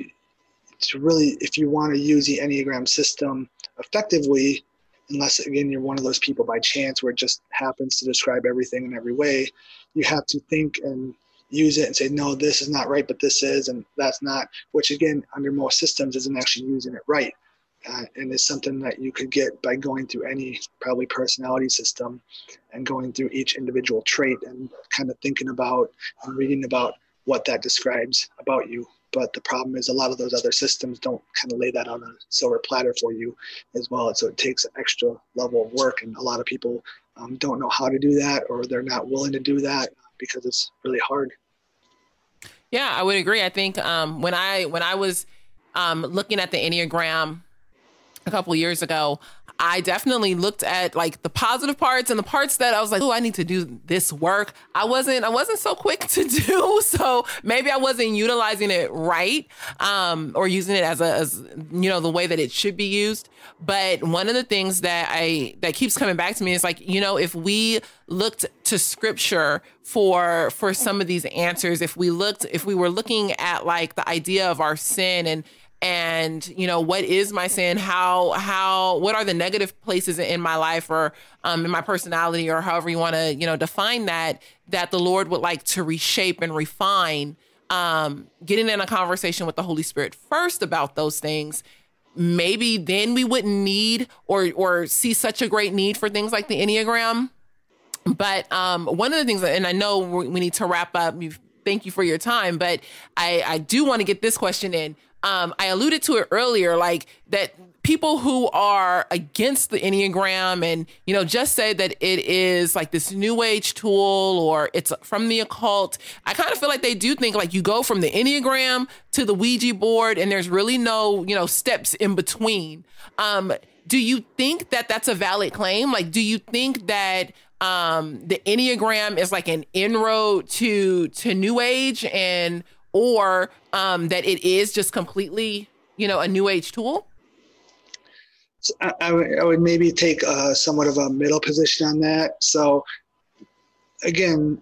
to really, if you want to use the Enneagram system effectively, unless again you're one of those people by chance where it just happens to describe everything in every way you have to think and use it and say no this is not right but this is and that's not which again under most systems isn't actually using it right uh, and it's something that you could get by going through any probably personality system and going through each individual trait and kind of thinking about and reading about what that describes about you but the problem is a lot of those other systems don't kind of lay that on a silver platter for you as well. so it takes an extra level of work, and a lot of people um, don't know how to do that, or they're not willing to do that because it's really hard. Yeah, I would agree. I think um, when I when I was um, looking at the Enneagram a couple years ago, I definitely looked at like the positive parts and the parts that I was like, oh, I need to do this work. I wasn't I wasn't so quick to do. So maybe I wasn't utilizing it right um, or using it as a as you know the way that it should be used. But one of the things that I that keeps coming back to me is like, you know, if we looked to scripture for for some of these answers, if we looked if we were looking at like the idea of our sin and and you know what is my sin? How how what are the negative places in my life or um, in my personality or however you want to you know define that that the lord would like to reshape and refine um, getting in a conversation with the holy spirit first about those things. Maybe then we wouldn't need or or see such a great need for things like the enneagram. But um, one of the things and i know we need to wrap up. Thank you for your time but i i do want to get this question in um, I alluded to it earlier, like that people who are against the Enneagram and, you know, just say that it is like this new age tool or it's from the occult. I kind of feel like they do think like you go from the Enneagram to the Ouija board and there's really no, you know, steps in between. Um, do you think that that's a valid claim? Like, do you think that um, the Enneagram is like an inroad to to New Age and or um, that it is just completely, you know, a new age tool? So I, I, would, maybe take a, somewhat of a middle position on that. So, again,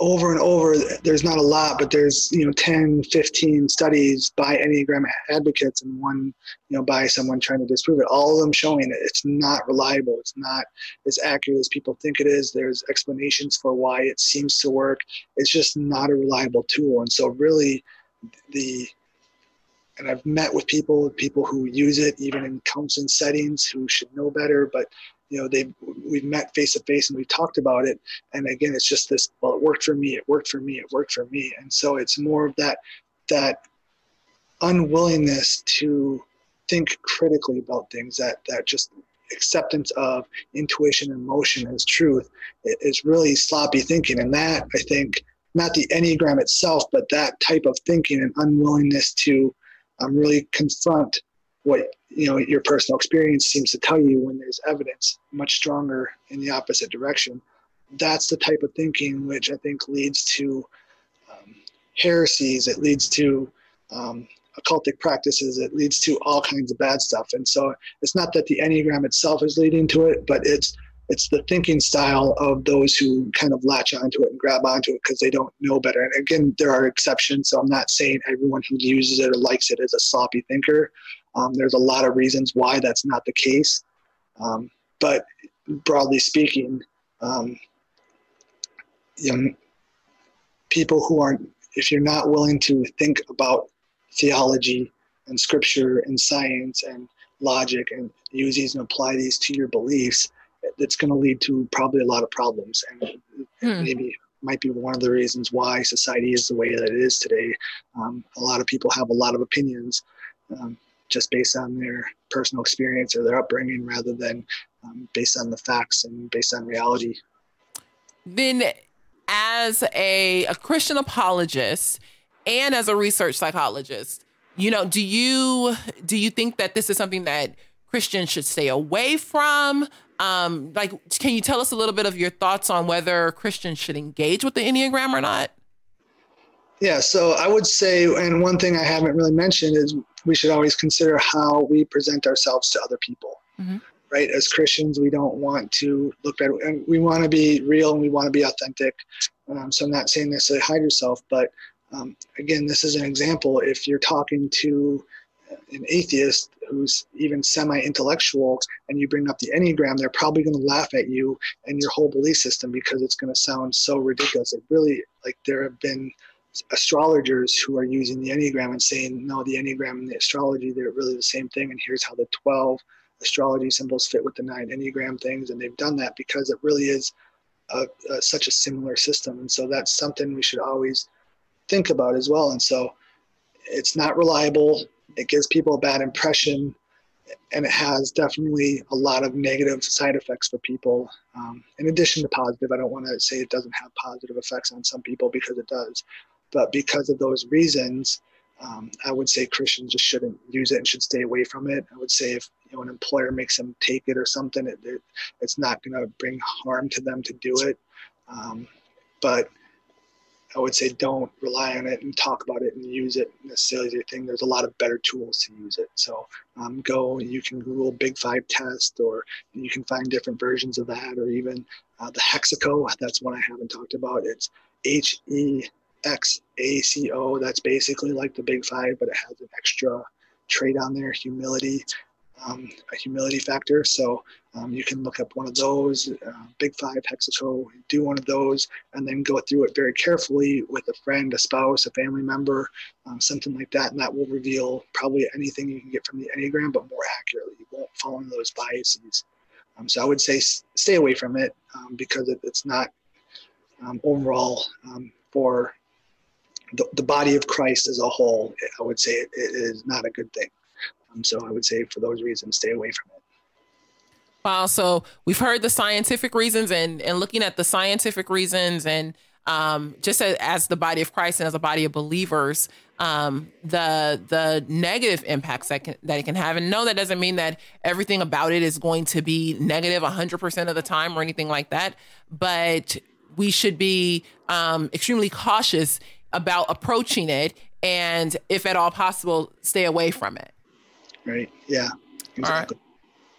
over and over, there's not a lot, but there's, you know, 10, 15 studies by Enneagram advocates and one, you know, by someone trying to disprove it. All of them showing it. It's not reliable. It's not as accurate as people think it is. There's explanations for why it seems to work. It's just not a reliable tool. And so, really, the and I've met with people, people who use it even in counseling settings who should know better, but you know they we've met face to face and we've talked about it. And again it's just this well it worked for me it worked for me it worked for me. And so it's more of that that unwillingness to think critically about things that that just acceptance of intuition and emotion as truth is really sloppy thinking. And that i think not the enneagram itself but that type of thinking and unwillingness to um, really confront what you know your personal experience seems to tell you when there's evidence much stronger in the opposite direction that's the type of thinking which i think leads to um, heresies it leads to um, occultic practices it leads to all kinds of bad stuff and so it's not that the enneagram itself is leading to it but it's it's the thinking style of those who kind of latch onto it and grab onto it because they don't know better. And again, there are exceptions. So I'm not saying everyone who uses it or likes it is a sloppy thinker. Um, there's a lot of reasons why that's not the case. Um, but broadly speaking, um, you know, people who aren't, if you're not willing to think about theology and scripture and science and logic and use these and apply these to your beliefs, it's going to lead to probably a lot of problems and hmm. maybe might be one of the reasons why society is the way that it is today. Um, a lot of people have a lot of opinions um, just based on their personal experience or their upbringing rather than um, based on the facts and based on reality. Then, as a, a Christian apologist and as a research psychologist, you know, do you do you think that this is something that Christians should stay away from? Um, like, can you tell us a little bit of your thoughts on whether Christians should engage with the Enneagram or not? Yeah, so I would say, and one thing I haven't really mentioned is we should always consider how we present ourselves to other people. Mm-hmm. Right, as Christians, we don't want to look bad, and we want to be real and we want to be authentic. Um, so I'm not saying necessarily hide yourself, but um, again, this is an example. If you're talking to an atheist who's even semi-intellectual and you bring up the enneagram they're probably going to laugh at you and your whole belief system because it's going to sound so ridiculous it really like there have been astrologers who are using the enneagram and saying no the enneagram and the astrology they're really the same thing and here's how the 12 astrology symbols fit with the nine enneagram things and they've done that because it really is a, a, such a similar system and so that's something we should always think about as well and so it's not reliable it gives people a bad impression and it has definitely a lot of negative side effects for people. Um, in addition to positive i don't want to say it doesn't have positive effects on some people because it does but because of those reasons um, i would say christians just shouldn't use it and should stay away from it i would say if you know an employer makes them take it or something it, it it's not going to bring harm to them to do it um, but I would say don't rely on it and talk about it and use it necessarily as your thing. There's a lot of better tools to use it. So um, go, you can Google Big Five Test, or you can find different versions of that, or even uh, the Hexaco. That's one I haven't talked about. It's H E X A C O. That's basically like the Big Five, but it has an extra trait on there humility um, a humility factor. So um, you can look up one of those, uh, Big Five Hexaco, do one of those, and then go through it very carefully with a friend, a spouse, a family member, um, something like that. And that will reveal probably anything you can get from the Enneagram, but more accurately. You won't fall into those biases. Um, so I would say stay away from it um, because it, it's not um, overall for the, the, body of Christ as a whole. I would say it, it is not a good thing. Um, so I would say for those reasons, stay away from it. Wow. So we've heard the scientific reasons and, and looking at the scientific reasons and um, just as, as, the body of Christ and as a body of believers, um, the the negative impacts that can, that it can have. And no, that doesn't mean that everything about it is going to be negative 100% of the time or anything like that. But we should be um, extremely cautious about approaching it and, if at all possible, stay away from it right? Yeah. Exactly.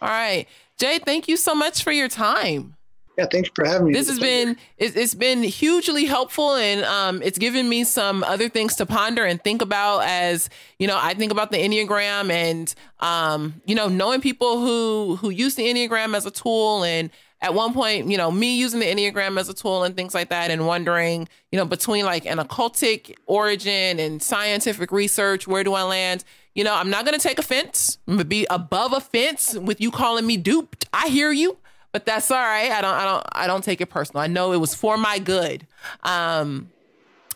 All right. All right. Jay, thank you so much for your time. Yeah, thanks for having me. This has been it's been hugely helpful, and um, it's given me some other things to ponder and think about. As you know, I think about the enneagram, and um, you know, knowing people who who use the enneagram as a tool, and at one point, you know, me using the enneagram as a tool and things like that, and wondering, you know, between like an occultic origin and scientific research, where do I land? You know, I'm not going to take offense. I'm going to be above offense with you calling me duped. I hear you, but that's all right. I don't, I don't, I don't take it personal. I know it was for my good. Um,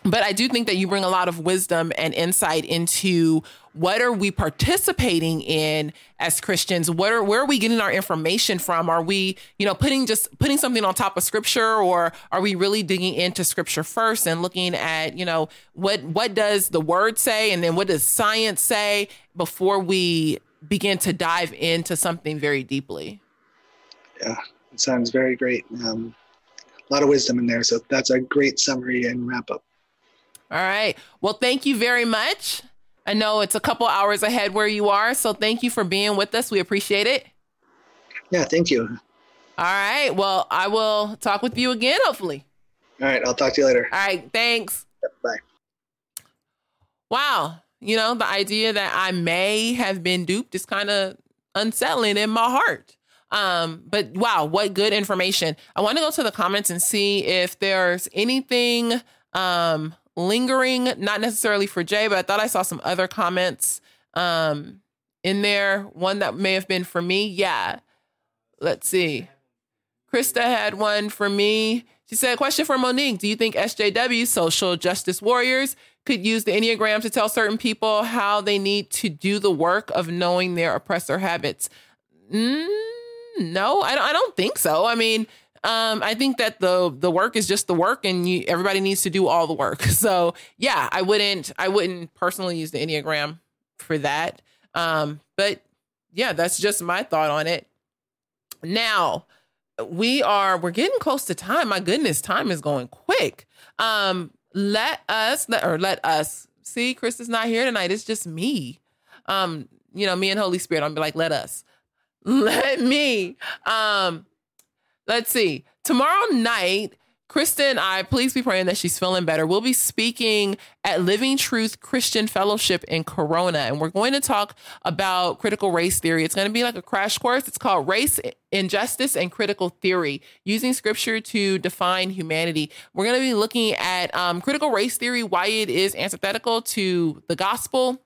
but I do think that you bring a lot of wisdom and insight into what are we participating in as Christians? What are where are we getting our information from? Are we, you know, putting just putting something on top of scripture or are we really digging into scripture first and looking at, you know, what what does the word say and then what does science say before we begin to dive into something very deeply? Yeah, it sounds very great. Um, a lot of wisdom in there. So that's a great summary and wrap up. All right. Well, thank you very much. I know it's a couple hours ahead where you are, so thank you for being with us. We appreciate it. Yeah, thank you. All right. Well, I will talk with you again, hopefully. All right. I'll talk to you later. All right. Thanks. Bye. Wow. You know, the idea that I may have been duped is kind of unsettling in my heart. Um, but wow, what good information. I want to go to the comments and see if there's anything um lingering, not necessarily for Jay, but I thought I saw some other comments um in there. One that may have been for me. Yeah. Let's see. Krista had one for me. She said, question for Monique. Do you think SJW, social justice warriors, could use the Enneagram to tell certain people how they need to do the work of knowing their oppressor habits? Mm, no, I don't, I don't think so. I mean, um, I think that the the work is just the work, and you, everybody needs to do all the work. So yeah, I wouldn't I wouldn't personally use the Enneagram for that. Um, but yeah, that's just my thought on it. Now we are we're getting close to time. My goodness, time is going quick. Um, let us let or let us see. Chris is not here tonight. It's just me. Um, you know, me and Holy Spirit. I'll be like, let us, let me. Um, let's see. Tomorrow night, Krista and I, please be praying that she's feeling better. We'll be speaking at Living Truth Christian Fellowship in Corona, and we're going to talk about critical race theory. It's going to be like a crash course. It's called Race, Injustice, and Critical Theory Using Scripture to Define Humanity. We're going to be looking at um, critical race theory, why it is antithetical to the gospel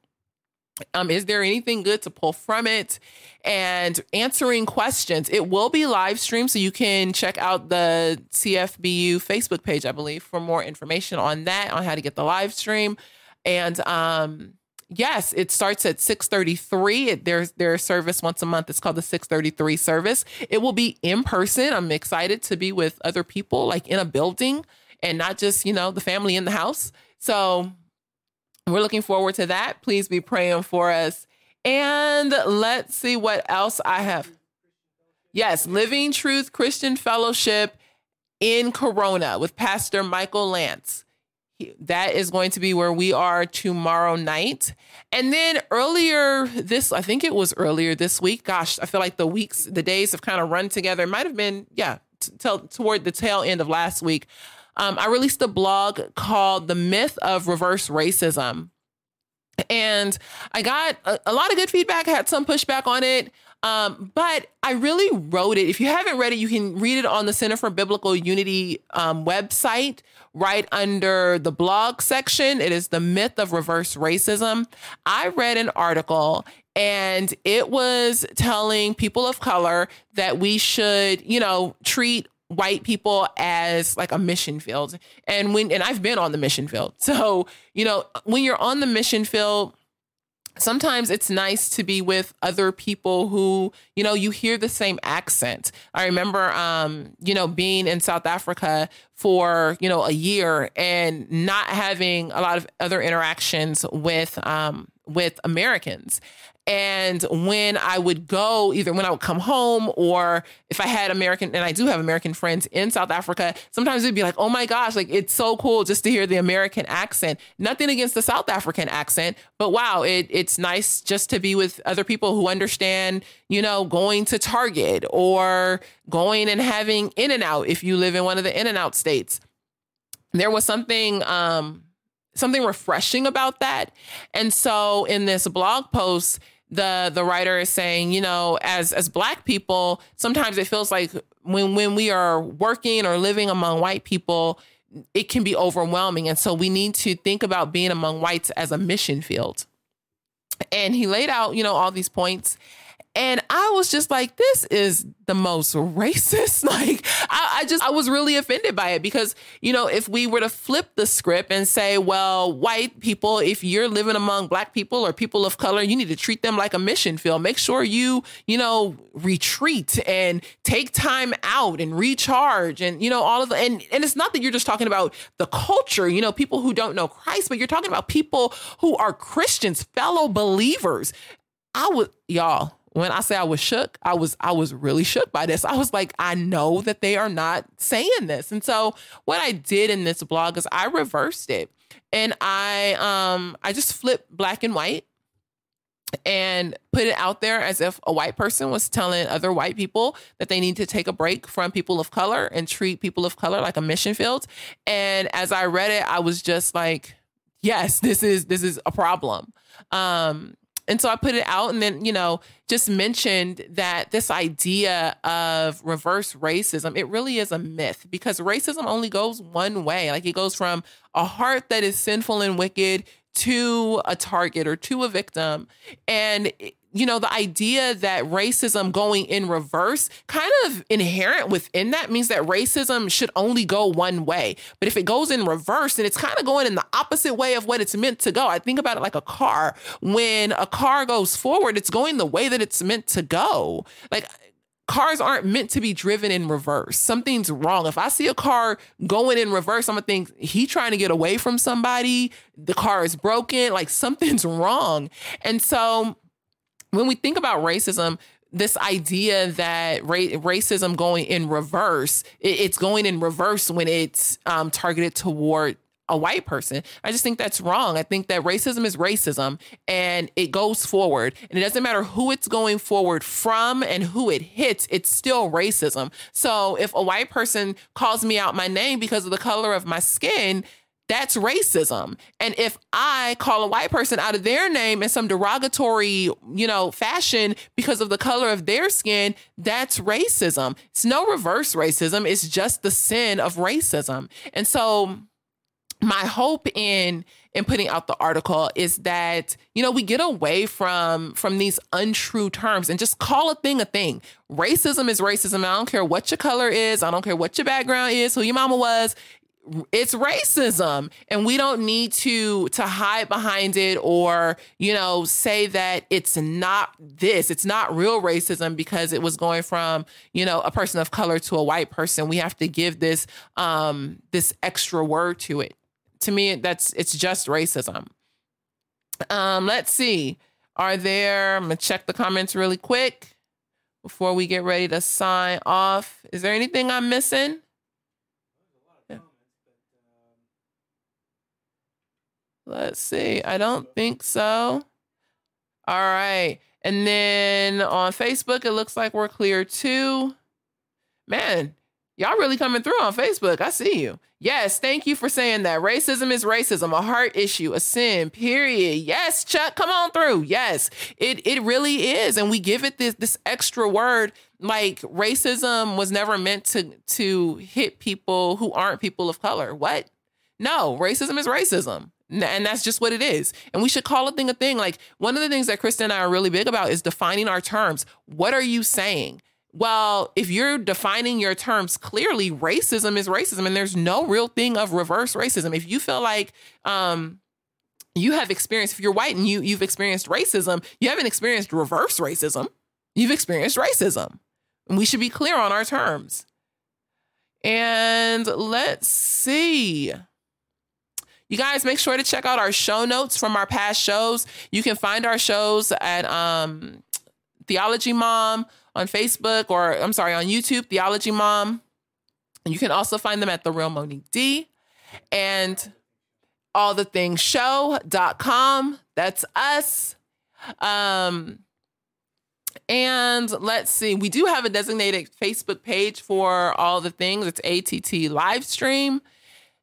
um, is there anything good to pull from it? And answering questions. It will be live streamed, so you can check out the CFBU Facebook page, I believe, for more information on that, on how to get the live stream. And um, yes, it starts at 633. It, there's their service once a month. It's called the 633 service. It will be in person. I'm excited to be with other people, like in a building and not just, you know, the family in the house. So we're looking forward to that. Please be praying for us. And let's see what else I have. Yes, Living Truth Christian Fellowship in Corona with Pastor Michael Lance. That is going to be where we are tomorrow night. And then earlier this, I think it was earlier this week. Gosh, I feel like the weeks, the days have kind of run together. It might have been, yeah, t- toward the tail end of last week um, I released a blog called The Myth of Reverse Racism. And I got a, a lot of good feedback, I had some pushback on it. Um, but I really wrote it. If you haven't read it, you can read it on the Center for Biblical Unity um, website, right under the blog section. It is the myth of reverse racism. I read an article and it was telling people of color that we should, you know, treat white people as like a mission field. And when and I've been on the mission field. So, you know, when you're on the mission field, sometimes it's nice to be with other people who you know you hear the same accent i remember um you know being in south africa for you know a year and not having a lot of other interactions with um with americans and when I would go, either when I would come home or if I had American, and I do have American friends in South Africa, sometimes it'd be like, oh my gosh, like it's so cool just to hear the American accent. Nothing against the South African accent, but wow, it, it's nice just to be with other people who understand, you know, going to Target or going and having In-N-Out if you live in one of the In-N-Out states. There was something, um, something refreshing about that. And so in this blog post, the the writer is saying, you know, as as black people, sometimes it feels like when when we are working or living among white people, it can be overwhelming. And so we need to think about being among whites as a mission field. And he laid out, you know, all these points. And I was just like, this is the most racist. Like, I, I, just, I was really offended by it because, you know, if we were to flip the script and say, well, white people, if you're living among black people or people of color, you need to treat them like a mission field. Make sure you, you know, retreat and take time out and recharge and, you know, all of the, and, and it's not that you're just talking about the culture, you know, people who don't know Christ, but you're talking about people who are Christians, fellow believers. I would, y'all, when I say I was shook, I was I was really shook by this. I was like, I know that they are not saying this. And so what I did in this blog is I reversed it. And I um I just flipped black and white. and put it out there as if a white person was telling other white people that they need to take a break from people of color and treat people of color like a mission field. And as I read it, I was just like, yes, this is this is a problem. Um, and so I put it out and then, you know, just mentioned that this idea of reverse racism, it really is a myth because racism only goes one way. Like it goes from a heart that is sinful and wicked to a target or to a victim. And you know, the idea that racism going in reverse, kind of inherent within that means that racism should only go one way. But if it goes in reverse, then it's kind of going in the opposite way of what it's meant to go. I think about it like a car. When a car goes forward, it's going the way that it's meant to go. Like, cars aren't meant to be driven in reverse. Something's wrong. If I see a car going in reverse, I'm gonna think he trying to get away from somebody. The car is broken. Like something's wrong. And so when we think about racism, this idea that ra- racism going in reverse, it, it's going in reverse when it's um, targeted toward a white person. I just think that's wrong. I think that racism is racism and it goes forward. And it doesn't matter who it's going forward from and who it hits, it's still racism. So if a white person calls me out my name because of the color of my skin, that's racism. And if I call a white person out of their name in some derogatory, you know, fashion because of the color of their skin, that's racism. It's no reverse racism. It's just the sin of racism. And so my hope in in putting out the article is that you know we get away from from these untrue terms and just call a thing a thing racism is racism i don't care what your color is i don't care what your background is who your mama was it's racism and we don't need to to hide behind it or you know say that it's not this. It's not real racism because it was going from you know a person of color to a white person. We have to give this um this extra word to it. To me that's it's just racism. Um let's see. Are there i'm gonna check the comments really quick before we get ready to sign off. Is there anything i'm missing Let's see. I don't think so. All right. And then on Facebook, it looks like we're clear too. Man, y'all really coming through on Facebook. I see you. Yes, thank you for saying that. Racism is racism, a heart issue, a sin, period. Yes, Chuck, come on through. Yes, it it really is. And we give it this this extra word like racism was never meant to to hit people who aren't people of color. What? No, racism is racism. And that's just what it is. And we should call a thing a thing. Like one of the things that Krista and I are really big about is defining our terms. What are you saying? Well, if you're defining your terms clearly, racism is racism, and there's no real thing of reverse racism. If you feel like um, you have experienced, if you're white and you you've experienced racism, you haven't experienced reverse racism. You've experienced racism, and we should be clear on our terms. And let's see. You guys make sure to check out our show notes from our past shows. You can find our shows at um, Theology Mom on Facebook or I'm sorry, on YouTube, Theology Mom. You can also find them at The Real Monique D and all the things show.com. That's us. Um, and let's see, we do have a designated Facebook page for all the things. It's ATT live stream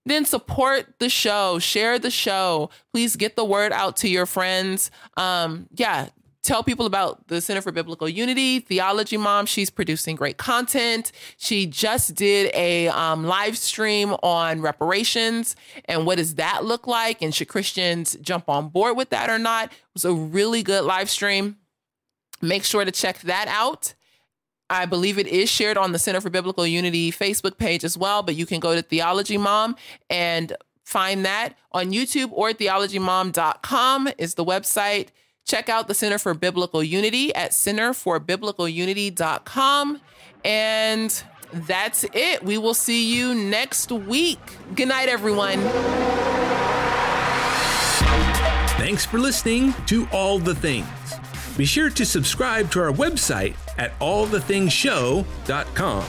then support the show, share the show. Please get the word out to your friends. Um, yeah, tell people about the Center for Biblical Unity, Theology Mom. She's producing great content. She just did a um, live stream on reparations and what does that look like? And should Christians jump on board with that or not? It was a really good live stream. Make sure to check that out. I believe it is shared on the Center for Biblical Unity Facebook page as well, but you can go to Theology Mom and find that on YouTube or theologymom.com is the website. Check out the Center for Biblical Unity at centerforbiblicalunity.com. And that's it. We will see you next week. Good night, everyone. Thanks for listening to All the Things. Be sure to subscribe to our website at allthingshow.com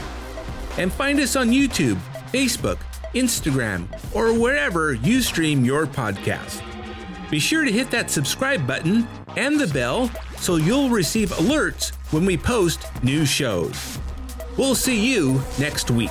and find us on YouTube, Facebook, Instagram, or wherever you stream your podcast. Be sure to hit that subscribe button and the bell so you'll receive alerts when we post new shows. We'll see you next week.